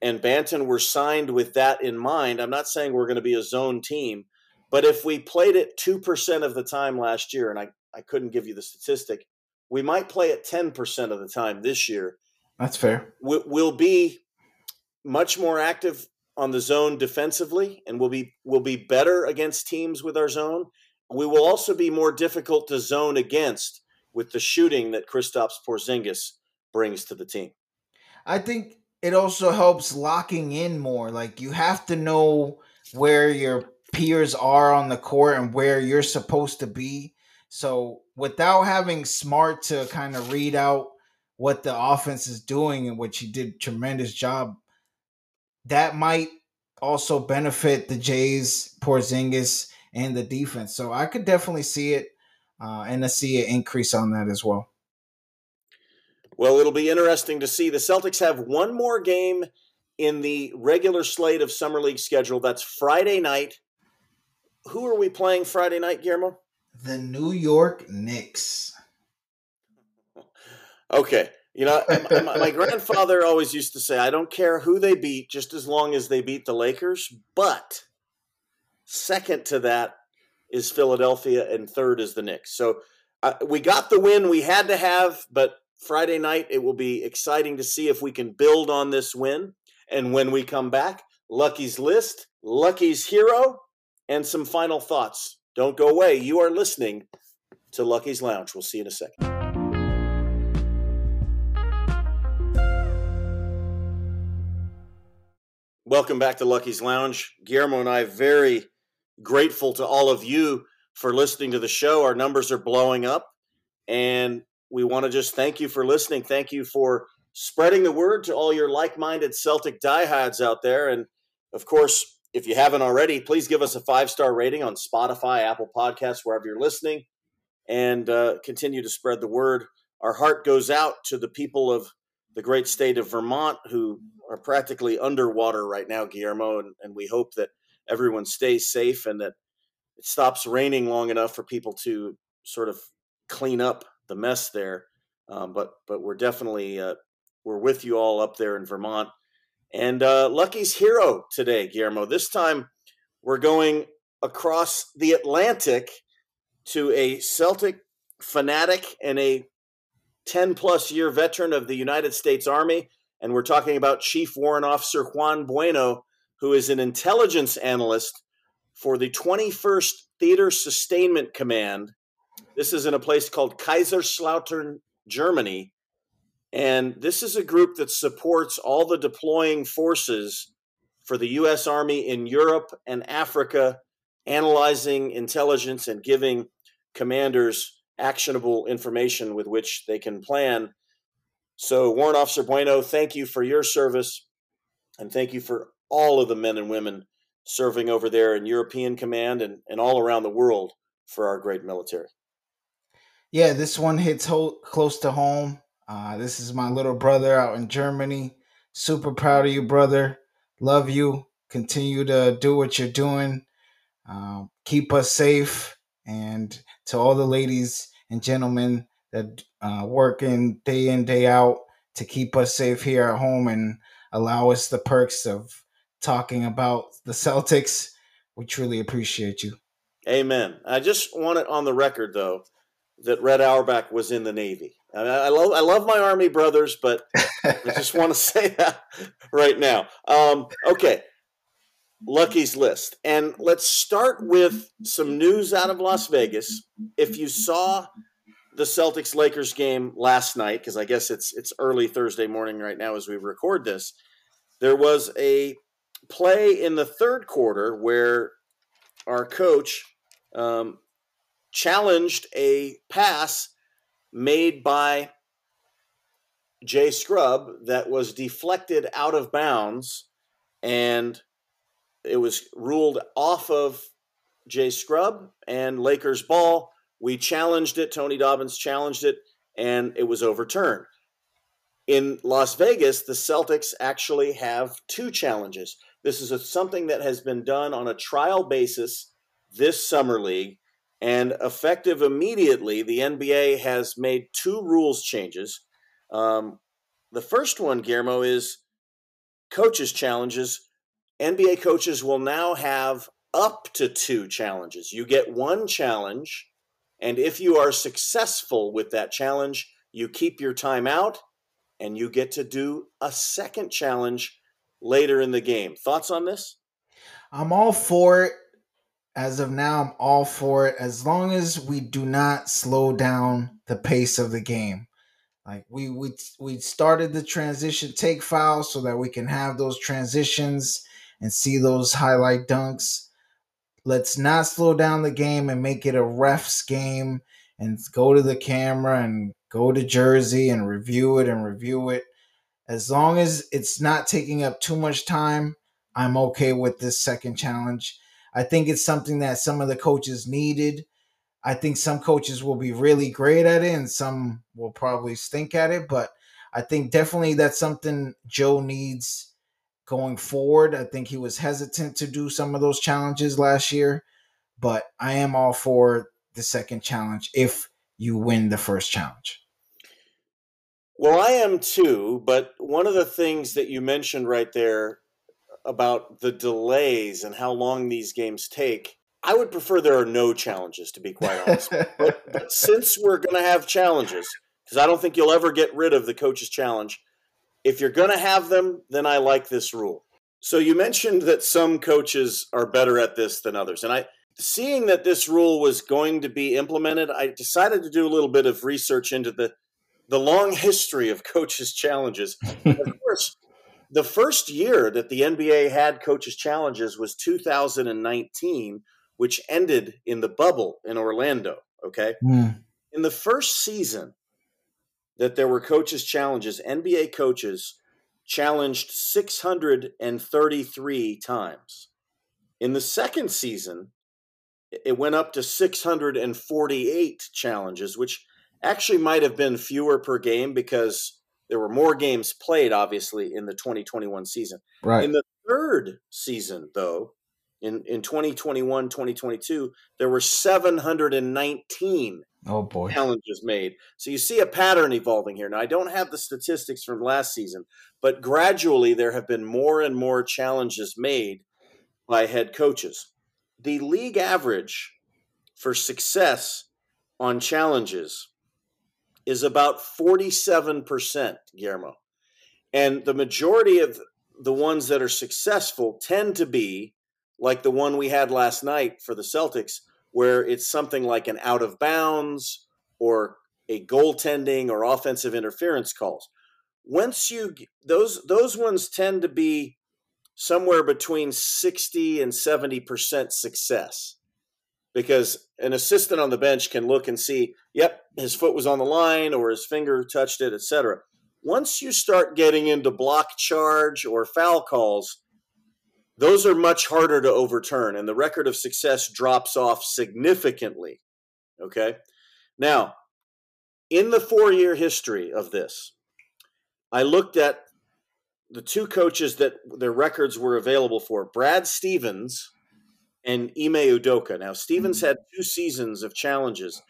and Banton were signed with that in mind. I'm not saying we're going to be a zone team, but if we played it 2% of the time last year, and I, I couldn't give you the statistic, we might play it 10% of the time this year. That's fair. We'll be much more active on the zone defensively, and we'll be we'll be better against teams with our zone. We will also be more difficult to zone against with the shooting that Kristaps Porzingis brings to the team. I think it also helps locking in more. Like you have to know where your peers are on the court and where you're supposed to be. So without having smart to kind of read out what the offense is doing and which he did tremendous job, that might also benefit the Jays, Porzingis, and the defense. So I could definitely see it uh, and to see an increase on that as well. Well, it'll be interesting to see. The Celtics have one more game in the regular slate of Summer League schedule. That's Friday night. Who are we playing Friday night, Guillermo? The New York Knicks. Okay. You know, my, my grandfather always used to say, I don't care who they beat, just as long as they beat the Lakers. But second to that is Philadelphia, and third is the Knicks. So uh, we got the win we had to have, but Friday night. It will be exciting to see if we can build on this win. And when we come back, Lucky's list, Lucky's hero, and some final thoughts. Don't go away. You are listening to Lucky's Lounge. We'll see you in a second. Welcome back to Lucky's Lounge. Guillermo and I very grateful to all of you for listening to the show. Our numbers are blowing up, and we want to just thank you for listening. Thank you for spreading the word to all your like minded Celtic diehards out there. And of course, if you haven't already, please give us a five star rating on Spotify, Apple Podcasts, wherever you're listening, and uh, continue to spread the word. Our heart goes out to the people of the great state of Vermont who are practically underwater right now, Guillermo, and, and we hope that everyone stays safe and that it stops raining long enough for people to sort of clean up the mess there. Um, but but we're definitely uh, we're with you all up there in Vermont. And uh, Lucky's hero today, Guillermo. This time we're going across the Atlantic to a Celtic fanatic and a 10 plus year veteran of the United States Army. And we're talking about Chief Warrant Officer Juan Bueno, who is an intelligence analyst for the 21st Theater Sustainment Command this is in a place called Kaiserslautern, Germany. And this is a group that supports all the deploying forces for the U.S. Army in Europe and Africa, analyzing intelligence and giving commanders actionable information with which they can plan. So, Warrant Officer Bueno, thank you for your service, and thank you for all of the men and women serving over there in European Command and, and all around the world for our great military yeah, this one hits ho- close to home. Uh, this is my little brother out in Germany. Super proud of you, brother. Love you. Continue to do what you're doing. Uh, keep us safe. And to all the ladies and gentlemen that uh, work in day in, day out to keep us safe here at home and allow us the perks of talking about the Celtics, we truly appreciate you. Amen. I just want it on the record, though that Red Auerbach was in the Navy. I, mean, I love I love my Army brothers, but I just want to say that right now. Um, okay, Lucky's list, and let's start with some news out of Las Vegas. If you saw the Celtics Lakers game last night, because I guess it's it's early Thursday morning right now as we record this, there was a play in the third quarter where our coach, um, challenged a pass made by Jay Scrubb that was deflected out of bounds and it was ruled off of Jay Scrubb and Lakers ball. We challenged it. Tony Dobbins challenged it, and it was overturned. In Las Vegas, the Celtics actually have two challenges. This is a, something that has been done on a trial basis this summer league, and effective immediately, the NBA has made two rules changes. Um, the first one, Guillermo, is coaches' challenges. NBA coaches will now have up to two challenges. You get one challenge, and if you are successful with that challenge, you keep your time out and you get to do a second challenge later in the game. Thoughts on this? I'm all for it. As of now, I'm all for it as long as we do not slow down the pace of the game. Like we we we started the transition take file so that we can have those transitions and see those highlight dunks. Let's not slow down the game and make it a ref's game and go to the camera and go to Jersey and review it and review it. As long as it's not taking up too much time, I'm okay with this second challenge. I think it's something that some of the coaches needed. I think some coaches will be really great at it and some will probably stink at it, but I think definitely that's something Joe needs going forward. I think he was hesitant to do some of those challenges last year, but I am all for the second challenge if you win the first challenge. Well, I am too, but one of the things that you mentioned right there about the delays and how long these games take, I would prefer there are no challenges, to be quite honest. but, but since we're going to have challenges, because I don't think you'll ever get rid of the coach's challenge, if you're going to have them, then I like this rule. So you mentioned that some coaches are better at this than others. And I seeing that this rule was going to be implemented, I decided to do a little bit of research into the the long history of coaches challenges. of course, the first year that the NBA had coaches challenges was 2019, which ended in the bubble in Orlando, okay? Mm. In the first season, that there were coaches' challenges. NBA coaches challenged 633 times. In the second season, it went up to 648 challenges, which actually might have been fewer per game because there were more games played, obviously, in the 2021 season. Right. In the third season, though, in, in 2021 2022, there were 719 Oh boy. Challenges made. So you see a pattern evolving here. Now I don't have the statistics from last season, but gradually there have been more and more challenges made by head coaches. The league average for success on challenges is about 47%, Guillermo. And the majority of the ones that are successful tend to be like the one we had last night for the Celtics where it's something like an out of bounds or a goaltending or offensive interference calls. Once you those those ones tend to be somewhere between 60 and 70% success because an assistant on the bench can look and see, yep, his foot was on the line or his finger touched it, etc. Once you start getting into block charge or foul calls, those are much harder to overturn, and the record of success drops off significantly. Okay. Now, in the four year history of this, I looked at the two coaches that their records were available for Brad Stevens and Ime Udoka. Now, Stevens had two seasons of challenges.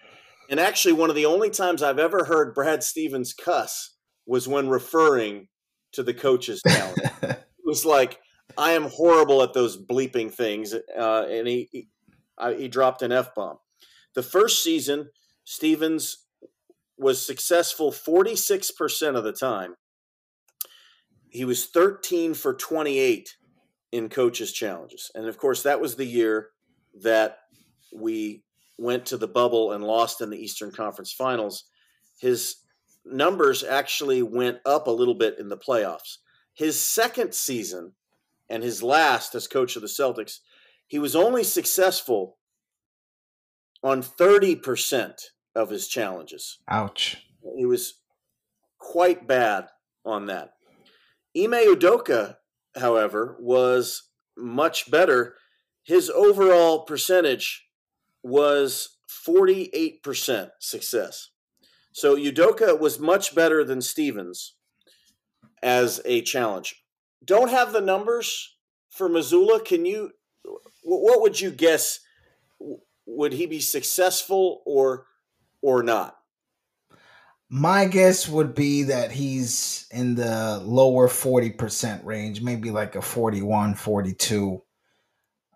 And actually, one of the only times I've ever heard Brad Stevens cuss was when referring to the coach's challenge. it was like, I am horrible at those bleeping things, uh, and he he, I, he dropped an f bomb. The first season, Stevens was successful 46% of the time. He was 13 for 28 in coaches' challenges. And of course, that was the year that we went to the bubble and lost in the Eastern Conference Finals. His numbers actually went up a little bit in the playoffs. His second season, and his last as coach of the Celtics, he was only successful on 30% of his challenges. Ouch. He was quite bad on that. Ime Udoka, however, was much better. His overall percentage was 48% success. So Udoka was much better than Stevens as a challenge. Don't have the numbers for Mazzulla. Can you? What would you guess? Would he be successful or or not? My guess would be that he's in the lower 40% range, maybe like a 41, 42.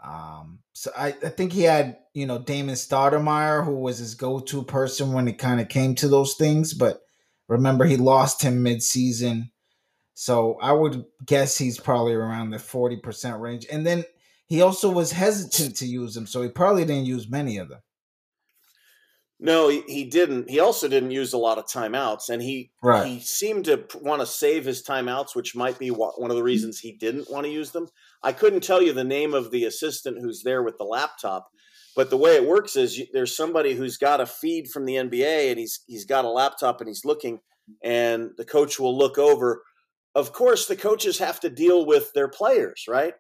Um, so I, I think he had, you know, Damon Stoudamire, who was his go to person when it kind of came to those things. But remember, he lost him mid season. So I would guess he's probably around the 40% range. And then he also was hesitant to use them. So he probably didn't use many of them. No, he, he didn't. He also didn't use a lot of timeouts, and he right. he seemed to want to save his timeouts, which might be one of the reasons he didn't want to use them. I couldn't tell you the name of the assistant who's there with the laptop, but the way it works is you, there's somebody who's got a feed from the NBA, and he's he's got a laptop and he's looking, and the coach will look over. Of course, the coaches have to deal with their players, right?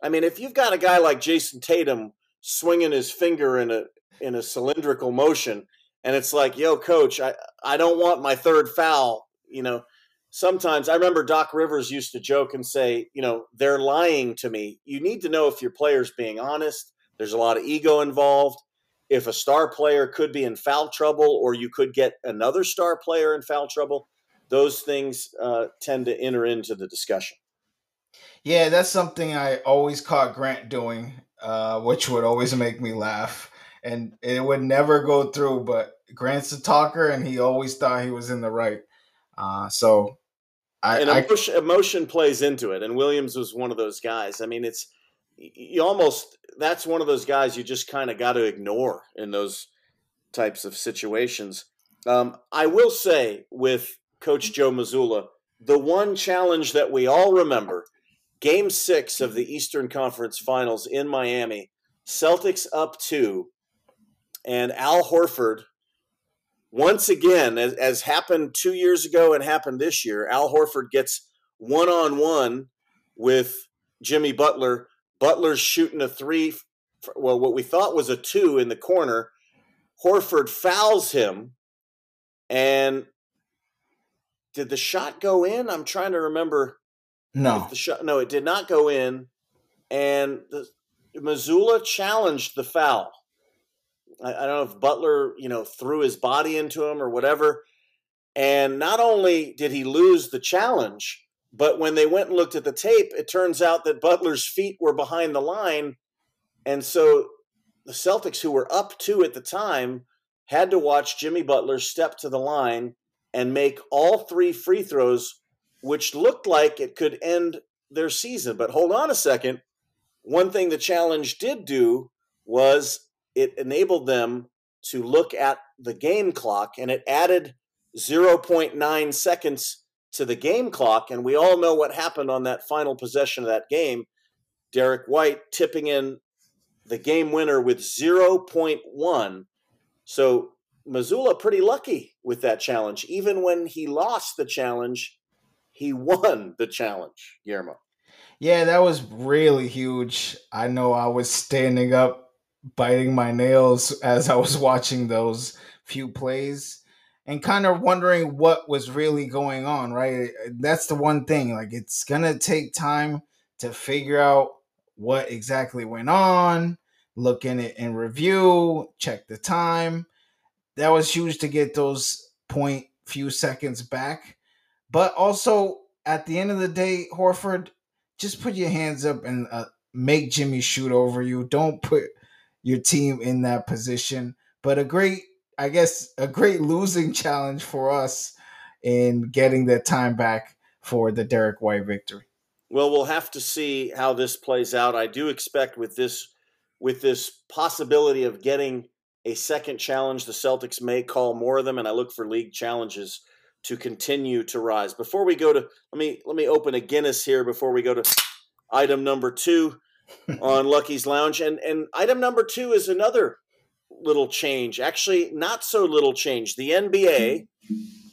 I mean, if you've got a guy like Jayson Tatum swinging his finger in a in a cylindrical motion and it's like yo coach i i don't want my third foul you know? Sometimes i remember doc rivers used to joke and say you know they're lying to me. You need to know if your player's being honest there's a lot of ego involved. If a star player could be in foul trouble or you could get another star player in foul trouble those things uh, tend to enter into the discussion. Yeah that's something i always caught grant doing uh, which would always make me laugh and it would never go through. But Grant's a talker, and he always thought he was in the right. Uh, so, I, and emotion, I, emotion plays into it, and Williams was one of those guys. I mean, it's you almost that's one of those guys you just kind of got to ignore in those types of situations. Um, I will say with Coach Joe Mazzulla, the one challenge that we all remember, Game Six of the Eastern Conference Finals in Miami, Celtics up two, and Al Horford, once again, as, as happened two years ago and happened this year, Al Horford gets one on one with Jimmy Butler. Butler's shooting a three, well, what we thought was a two in the corner. Horford fouls him, and did the shot go in? I'm trying to remember. No, the shot. No, it did not go in, and the, Mazzulla challenged the foul. I, I don't know if Butler, you know, threw his body into him or whatever. And not only did he lose the challenge, but when they went and looked at the tape, it turns out that Butler's feet were behind the line. And so the Celtics, who were up two at the time, had to watch Jimmy Butler step to the line and make all three free throws, which looked like it could end their season. But hold on a second. One thing the challenge did do was it enabled them to look at the game clock and it added 0.9 seconds to the game clock. And we all know what happened on that final possession of that game. Derrick White tipping in the game winner with 0.1. So Mazzulla pretty lucky with that challenge. Even when he lost the challenge, he won the challenge, Guillermo. Yeah, that was really huge. I know I was standing up biting my nails as I was watching those few plays and kind of wondering what was really going on, right? That's the one thing. Like, it's going to take time to figure out what exactly went on, look in it in review, check the time. That was huge to get those point few seconds back. But also, at the end of the day, Horford, just put your hands up and uh, make Jimmy shoot over you. Don't put your team in that position. But a great, I guess, a great losing challenge for us in getting that time back for the Derrick White victory. Well, we'll have to see how this plays out. I do expect with this with this possibility of getting a second challenge, the Celtics may call more of them, and I look for league challenges to continue to rise. Before we go to let me let me open a Guinness here before we go to item number two. On Lucky's Lounge. And and item number two is another little change. Actually, not so little change. The NBA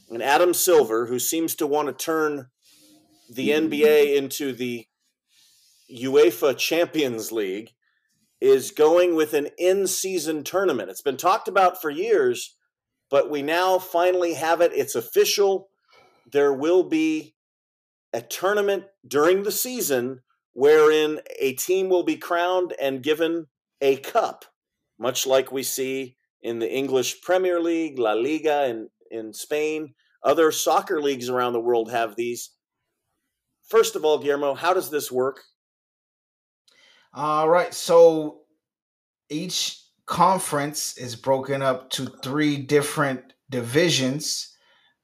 and Adam Silver, who seems to want to turn the NBA into the UEFA Champions League, is going with an in season tournament. It's been talked about for years, but we now finally have it. It's official. There will be a tournament during the season wherein a team will be crowned and given a cup, much like we see in the English Premier League, La Liga in, in Spain. Other soccer leagues around the world have these. First of all, Guillermo, how does this work? All right. So each conference is broken up to three different divisions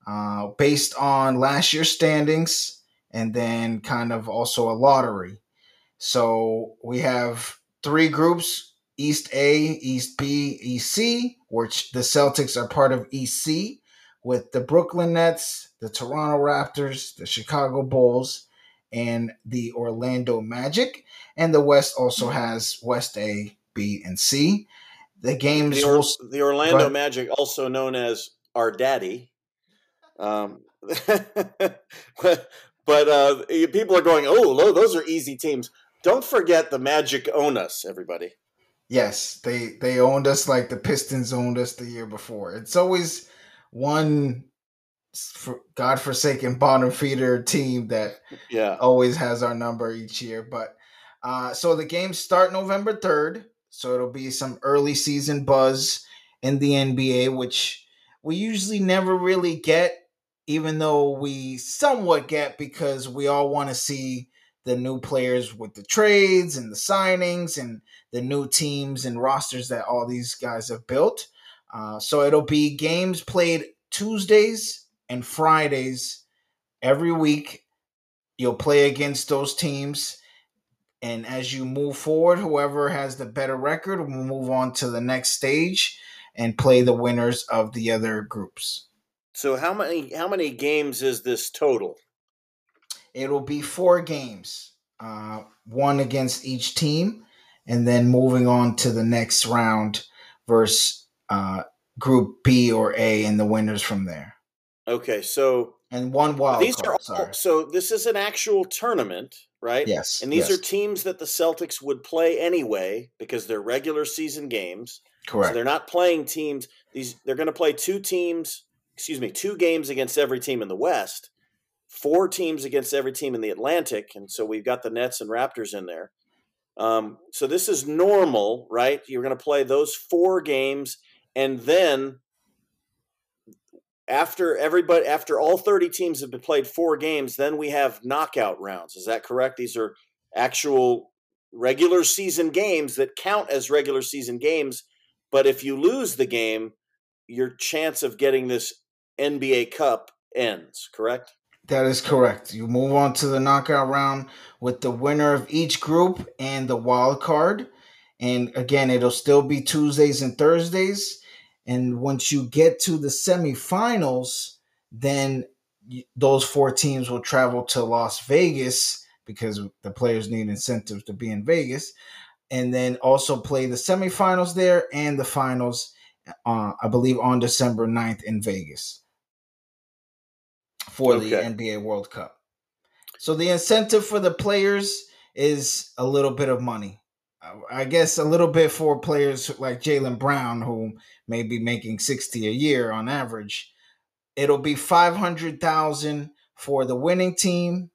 uh, based on last year's standings and then kind of also a lottery. So we have three groups East A, East B, East C, which the Celtics are part of East C, with the Brooklyn Nets, the Toronto Raptors, the Chicago Bulls, and the Orlando Magic. And the West also has West A, B, and C. The games the, or, the Orlando but, Magic, also known as our daddy. Um, but uh, people are going, oh, those are easy teams. Don't forget the Magic own us, everybody. Yes, they they owned us like the Pistons owned us the year before. It's always one for godforsaken bottom feeder team that yeah always has our number each year. But uh, so the games start November third, so it'll be some early season buzz in the NBA, which we usually never really get, even though we somewhat get because we all want to see the new players with the trades and the signings and the new teams and rosters that all these guys have built. Uh, so it'll be games played Tuesdays and Fridays every week. You'll play against those teams. And as you move forward, whoever has the better record will move on to the next stage and play the winners of the other groups. So how many how many games is this total? It'll be four games, uh, one against each team, and then moving on to the next round versus uh, Group B or A, and the winners from there. Okay, so and one wild. These card, are all, so this is an actual tournament, right? Yes. And these yes. are teams that the Celtics would play anyway because they're regular season games. Correct. So they're not playing teams. These they're going to play two teams. Excuse me, two games against every team in the West, four teams against every team in the Atlantic, and so we've got the Nets and Raptors in there. Um, so this is normal, right? You're going to play those four games, and then after everybody after all 30 teams have been played four games then we have knockout rounds is that correct these are actual regular season games that count as regular season games but if you lose the game your chance of getting this nba cup ends correct? That is correct. You move on to the knockout round with the winner of each group and the wild card. And again it'll still be tuesdays and thursdays. And once you get to the semifinals, then those four teams will travel to Las Vegas because the players need incentives to be in Vegas, and then also play the semifinals there and the finals, uh, I believe, on December 9th in Vegas for okay. the NBA World Cup. So the incentive for the players is a little bit of money. I guess a little bit for players like Jaylen Brown, who may be making 60 a year on average. It'll be 500,000 for the winning team,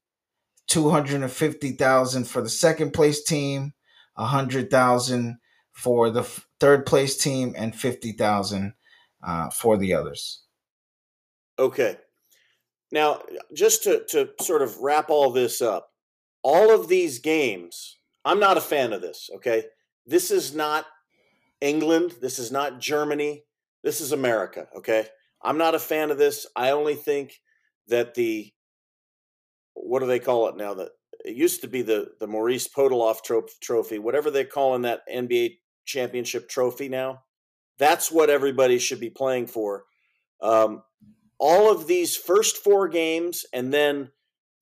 250,000 for the second place team, 100,000 for the third place team, and 50,000 uh, for the others. Okay. Now, just to, to sort of wrap all this up, all of these games, I'm not a fan of this, okay? This is not England. This is not Germany. This is America. Okay. I'm not a fan of this. I only think that the what do they call it now? That it used to be the the Maurice Podoloff trophy, whatever they're calling that NBA championship trophy now. That's what everybody should be playing for. Um, all of these first four games, and then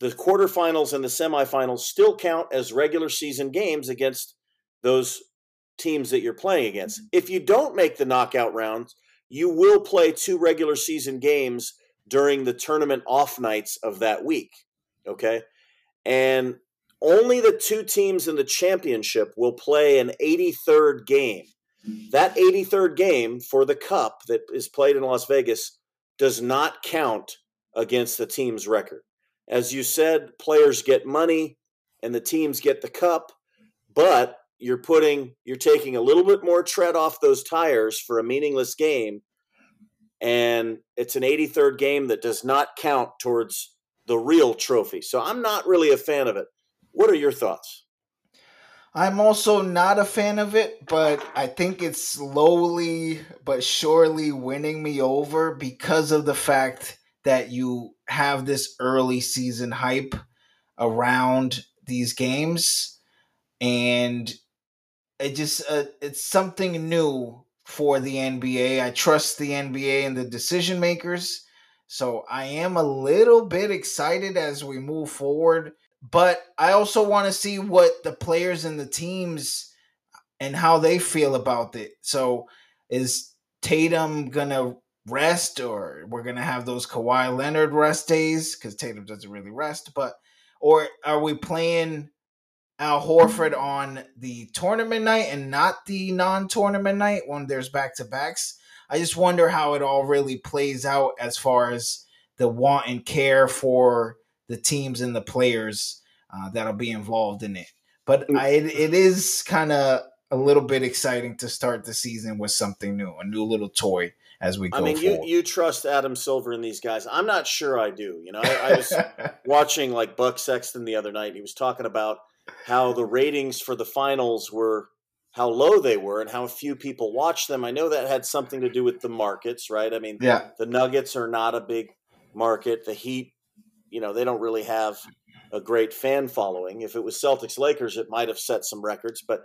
the quarterfinals and the semifinals still count as regular season games against those teams that you're playing against. Mm-hmm. If you don't make the knockout rounds, you will play two regular season games during the tournament off nights of that week. Okay. And only the two teams in the championship will play an 83rd game. That 83rd game for the cup that is played in Las Vegas does not count against the team's record. As you said, players get money and the teams get the cup, but you're putting you're taking a little bit more tread off those tires for a meaningless game and it's an 83rd game that does not count towards the real trophy. So I'm not really a fan of it. What are your thoughts? I'm also not a fan of it, but I think it's slowly but surely winning me over because of the fact that you have this early season hype around these games and it just uh, it's something new for the NBA. I trust the NBA and the decision makers. So I am a little bit excited as we move forward but I also want to see what the players and the teams and how they feel about it. So is Tatum gonna rest or we're gonna have those Kawhi Leonard rest days because Tatum doesn't really rest, but or are we playing Al Horford on the tournament night and not the non-tournament night when there's back to backs? I just wonder how it all really plays out as far as the want and care for the teams and the players uh, that'll be involved in it. But. I, it is kind of a little bit exciting to start the season with something new, a new little toy as we go. I mean, forward. you you trust Adam Silver and these guys. I'm not sure I do. You know, I, I was watching like Buck Sexton the other night. He was talking about how the ratings for the finals were how low they were and how few people watched them. I know that had something to do with the markets, right? I mean, yeah. the Nuggets are not a big market. The Heat you know they don't really have a great fan following. If it was Celtics Lakers, it might have set some records, but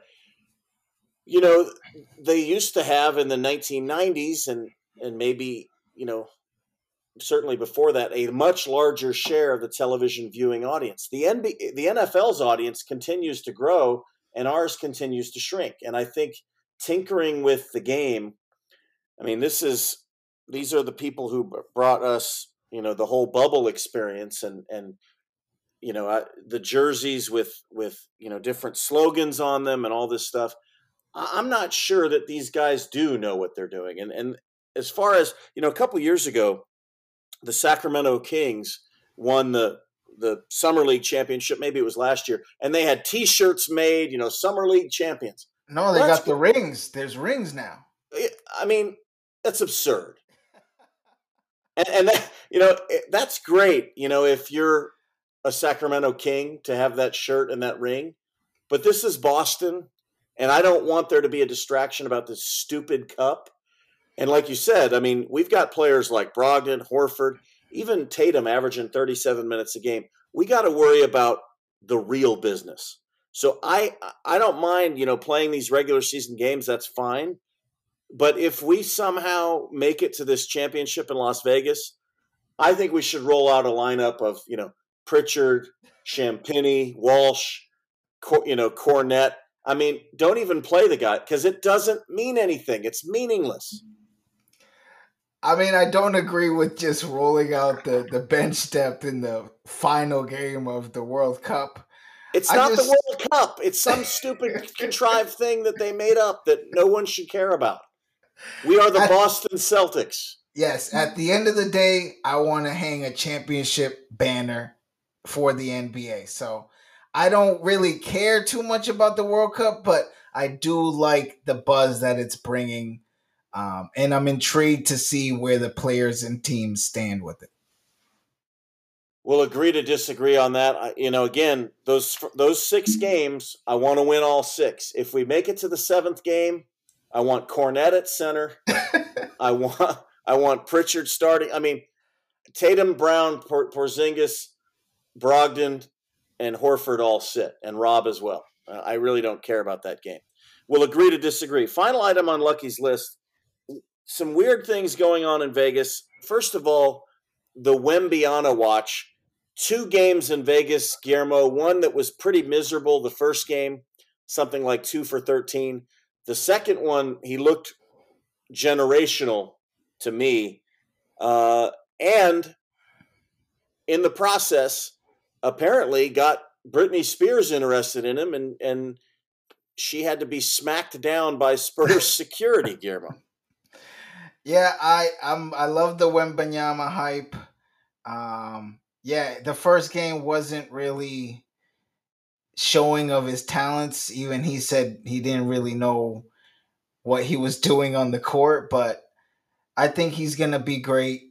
you know they used to have in the 1990s and and maybe you know certainly before that a much larger share of the television viewing audience. The NBA, the NFL's audience continues to grow and ours continues to shrink. And I think tinkering with the game, I mean this is these are the people who brought us you know the whole bubble experience and and you know I, the jerseys with with you know different slogans on them and all this stuff i'm not sure that these guys do know what they're doing. And and as far as you know a couple years ago the sacramento kings won the the summer league championship maybe it was last year and they had t-shirts made you know summer league champions. No they got the rings. There's rings now. I mean that's absurd and, and that, you know that's great. You know, if you're a Sacramento King to have that shirt and that ring, but this is Boston, and I don't want there to be a distraction about this stupid cup. And like you said, I mean, we've got players like Brogdon, Horford, even Tatum averaging 37 minutes a game. We got to worry about the real business. So I I don't mind, you know, playing these regular season games, that's fine. But if we somehow make it to this championship in Las Vegas, I think we should roll out a lineup of you know Pritchard, Champagnie, Walsh, you know Kornet. I mean, don't even play the guy because it doesn't mean anything. It's meaningless. I mean, I don't agree with just rolling out the, the bench depth in the final game of the World Cup. It's not just... the World Cup. It's some stupid contrived thing that they made up that no one should care about. We are the at, Boston Celtics. Yes, at the end of the day, I want to hang a championship banner for the NBA. So I don't really care too much about the World Cup, but I do like the buzz that it's bringing. Um, and I'm intrigued to see where the players and teams stand with it. We'll agree to disagree on that. You know, again, those those six games, I want to win all six. If we make it to the seventh game, I want Kornet at center. I want I want Pritchard starting. I mean, Tatum, Brown, Por- Porzingis, Brogdon, and Horford all sit, and Robb as well. Uh, I really don't care about that game. We'll agree to disagree. Final item on Lucky's list: some weird things going on in Vegas. First of all, the Wembanyama watch two games in Vegas, Guillermo. One that was pretty miserable. The first game, something like two for 13. The second one, he looked generational to me. Uh, and in the process, apparently got Britney Spears interested in him, and and she had to be smacked down by Spurs security, Guillermo. Yeah, I I'm I love the Wembanyama hype. Um, yeah, the first game wasn't really showing of his talents. Even he said he didn't really know what he was doing on the court, but I think he's gonna be great.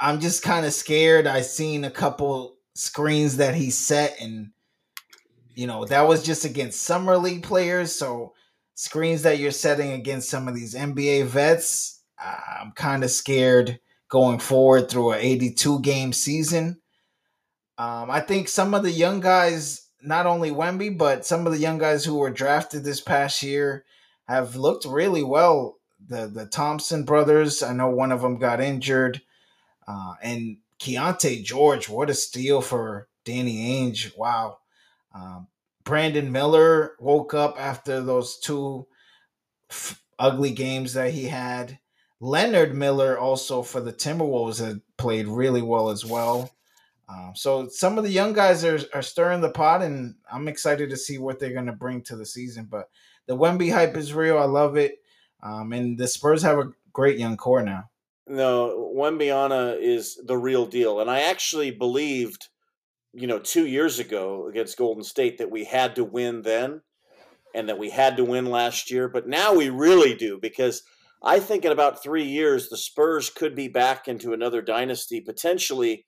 I'm just kind of scared. I seen a couple screens that he set, and you know that was just against summer league players. So screens that you're setting against some of these NBA vets, I'm kind of scared going forward through an 82 game season. Um, I think some of the young guys, not only Wemby, but some of the young guys who were drafted this past year have looked really well. The the Thompson brothers, I know one of them got injured, uh, and Keyonte George, what a steal for Danny Ainge! Wow, um, Brandon Miller woke up after those two f- ugly games that he had. Leonard Miller also for the Timberwolves had played really well as well. Um, so some of the young guys are, are stirring the pot, and I'm excited to see what they're going to bring to the season. But the Wemby hype is real. I love it. Um, and the Spurs have a great young core now. No, Wembanyama is the real deal. And I actually believed, you know, two years ago against Golden State that we had to win then and that we had to win last year. But now we really do because I think in about three years, the Spurs could be back into another dynasty, potentially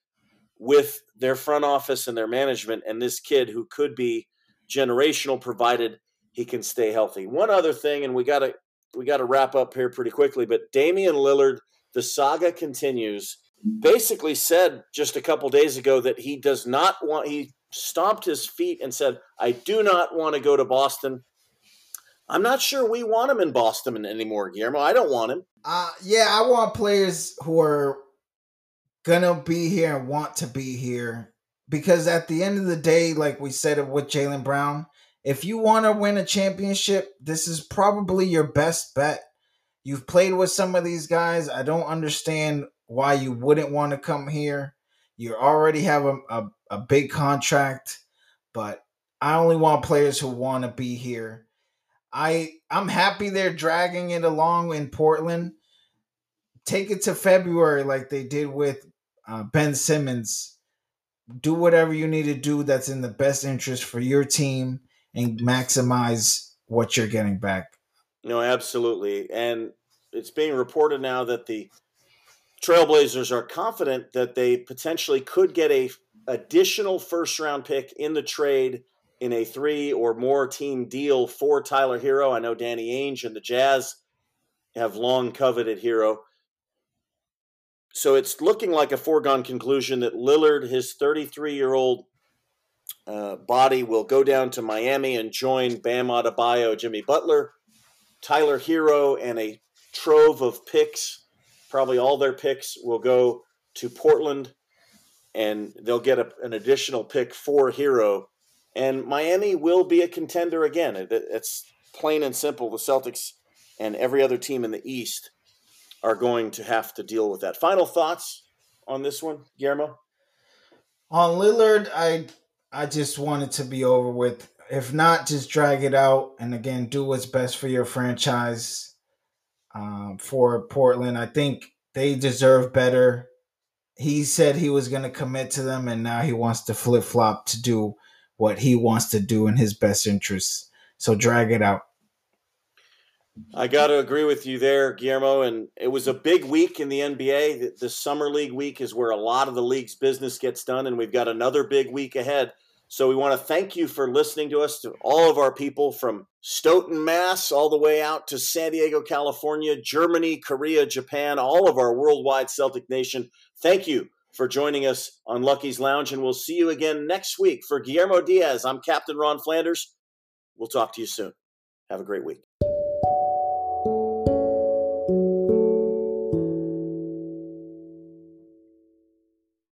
with their front office and their management and this kid who could be generational provided he can stay healthy. One other thing, and we got to we got to wrap up here pretty quickly, but Damian Lillard, the saga continues. Basically said just a couple days ago that he does not want he stomped his feet and said, "I do not want to go to Boston." I'm not sure we want him in Boston anymore, Guillermo. I don't want him. Uh yeah, I want players who are gonna be here and want to be here because at the end of the day, like we said it with Jaylen Brown, if you want to win a championship, this is probably your best bet. You've played with some of these guys. I don't understand why you wouldn't want to come here. You already have a, a, a big contract, but I only want players who want to be here. I I'm happy they're dragging it along in Portland. Take it to February like they did with uh, Ben Simmons. Do whatever you need to do that's in the best interest for your team and maximize what you're getting back. No, absolutely. And it's being reported now that the Trailblazers are confident that they potentially could get a additional first round pick in the trade in a three or more team deal for Tyler Herro. I know Danny Ainge and the Jazz have long coveted Herro. So it's looking like a foregone conclusion that Lillard, his 33 year old uh, body will go down to Miami and join Bam Adebayo, Jimmy Butler, Tyler Herro, and a trove of picks. Probably all their picks will go to Portland, and they'll get a, an additional pick for Herro. And Miami will be a contender again. It, it's plain and simple. The Celtics and every other team in the East are going to have to deal with that. Final thoughts on this one, Guillermo? On Lillard, I I just want it to be over with. If not, just drag it out and again do what's best for your franchise. Um, for Portland, I think they deserve better. He said he was going to commit to them, and now he wants to flip flop to do what he wants to do in his best interests. So drag it out. I got to agree with you there, Guillermo. And it was a big week in the NBA. The, the, summer league week is where a lot of the league's business gets done, and we've got another big week ahead. So we want to thank you for listening to us, to all of our people from Stoughton, Mass, all the way out to San Diego, California, Germany, Korea, Japan, all of our worldwide Celtic Nation. Thank you for joining us on Lucky's Lounge, and we'll see you again next week. For Guillermo Diaz, I'm Captain Ron Flanders. We'll talk to you soon. Have a great week.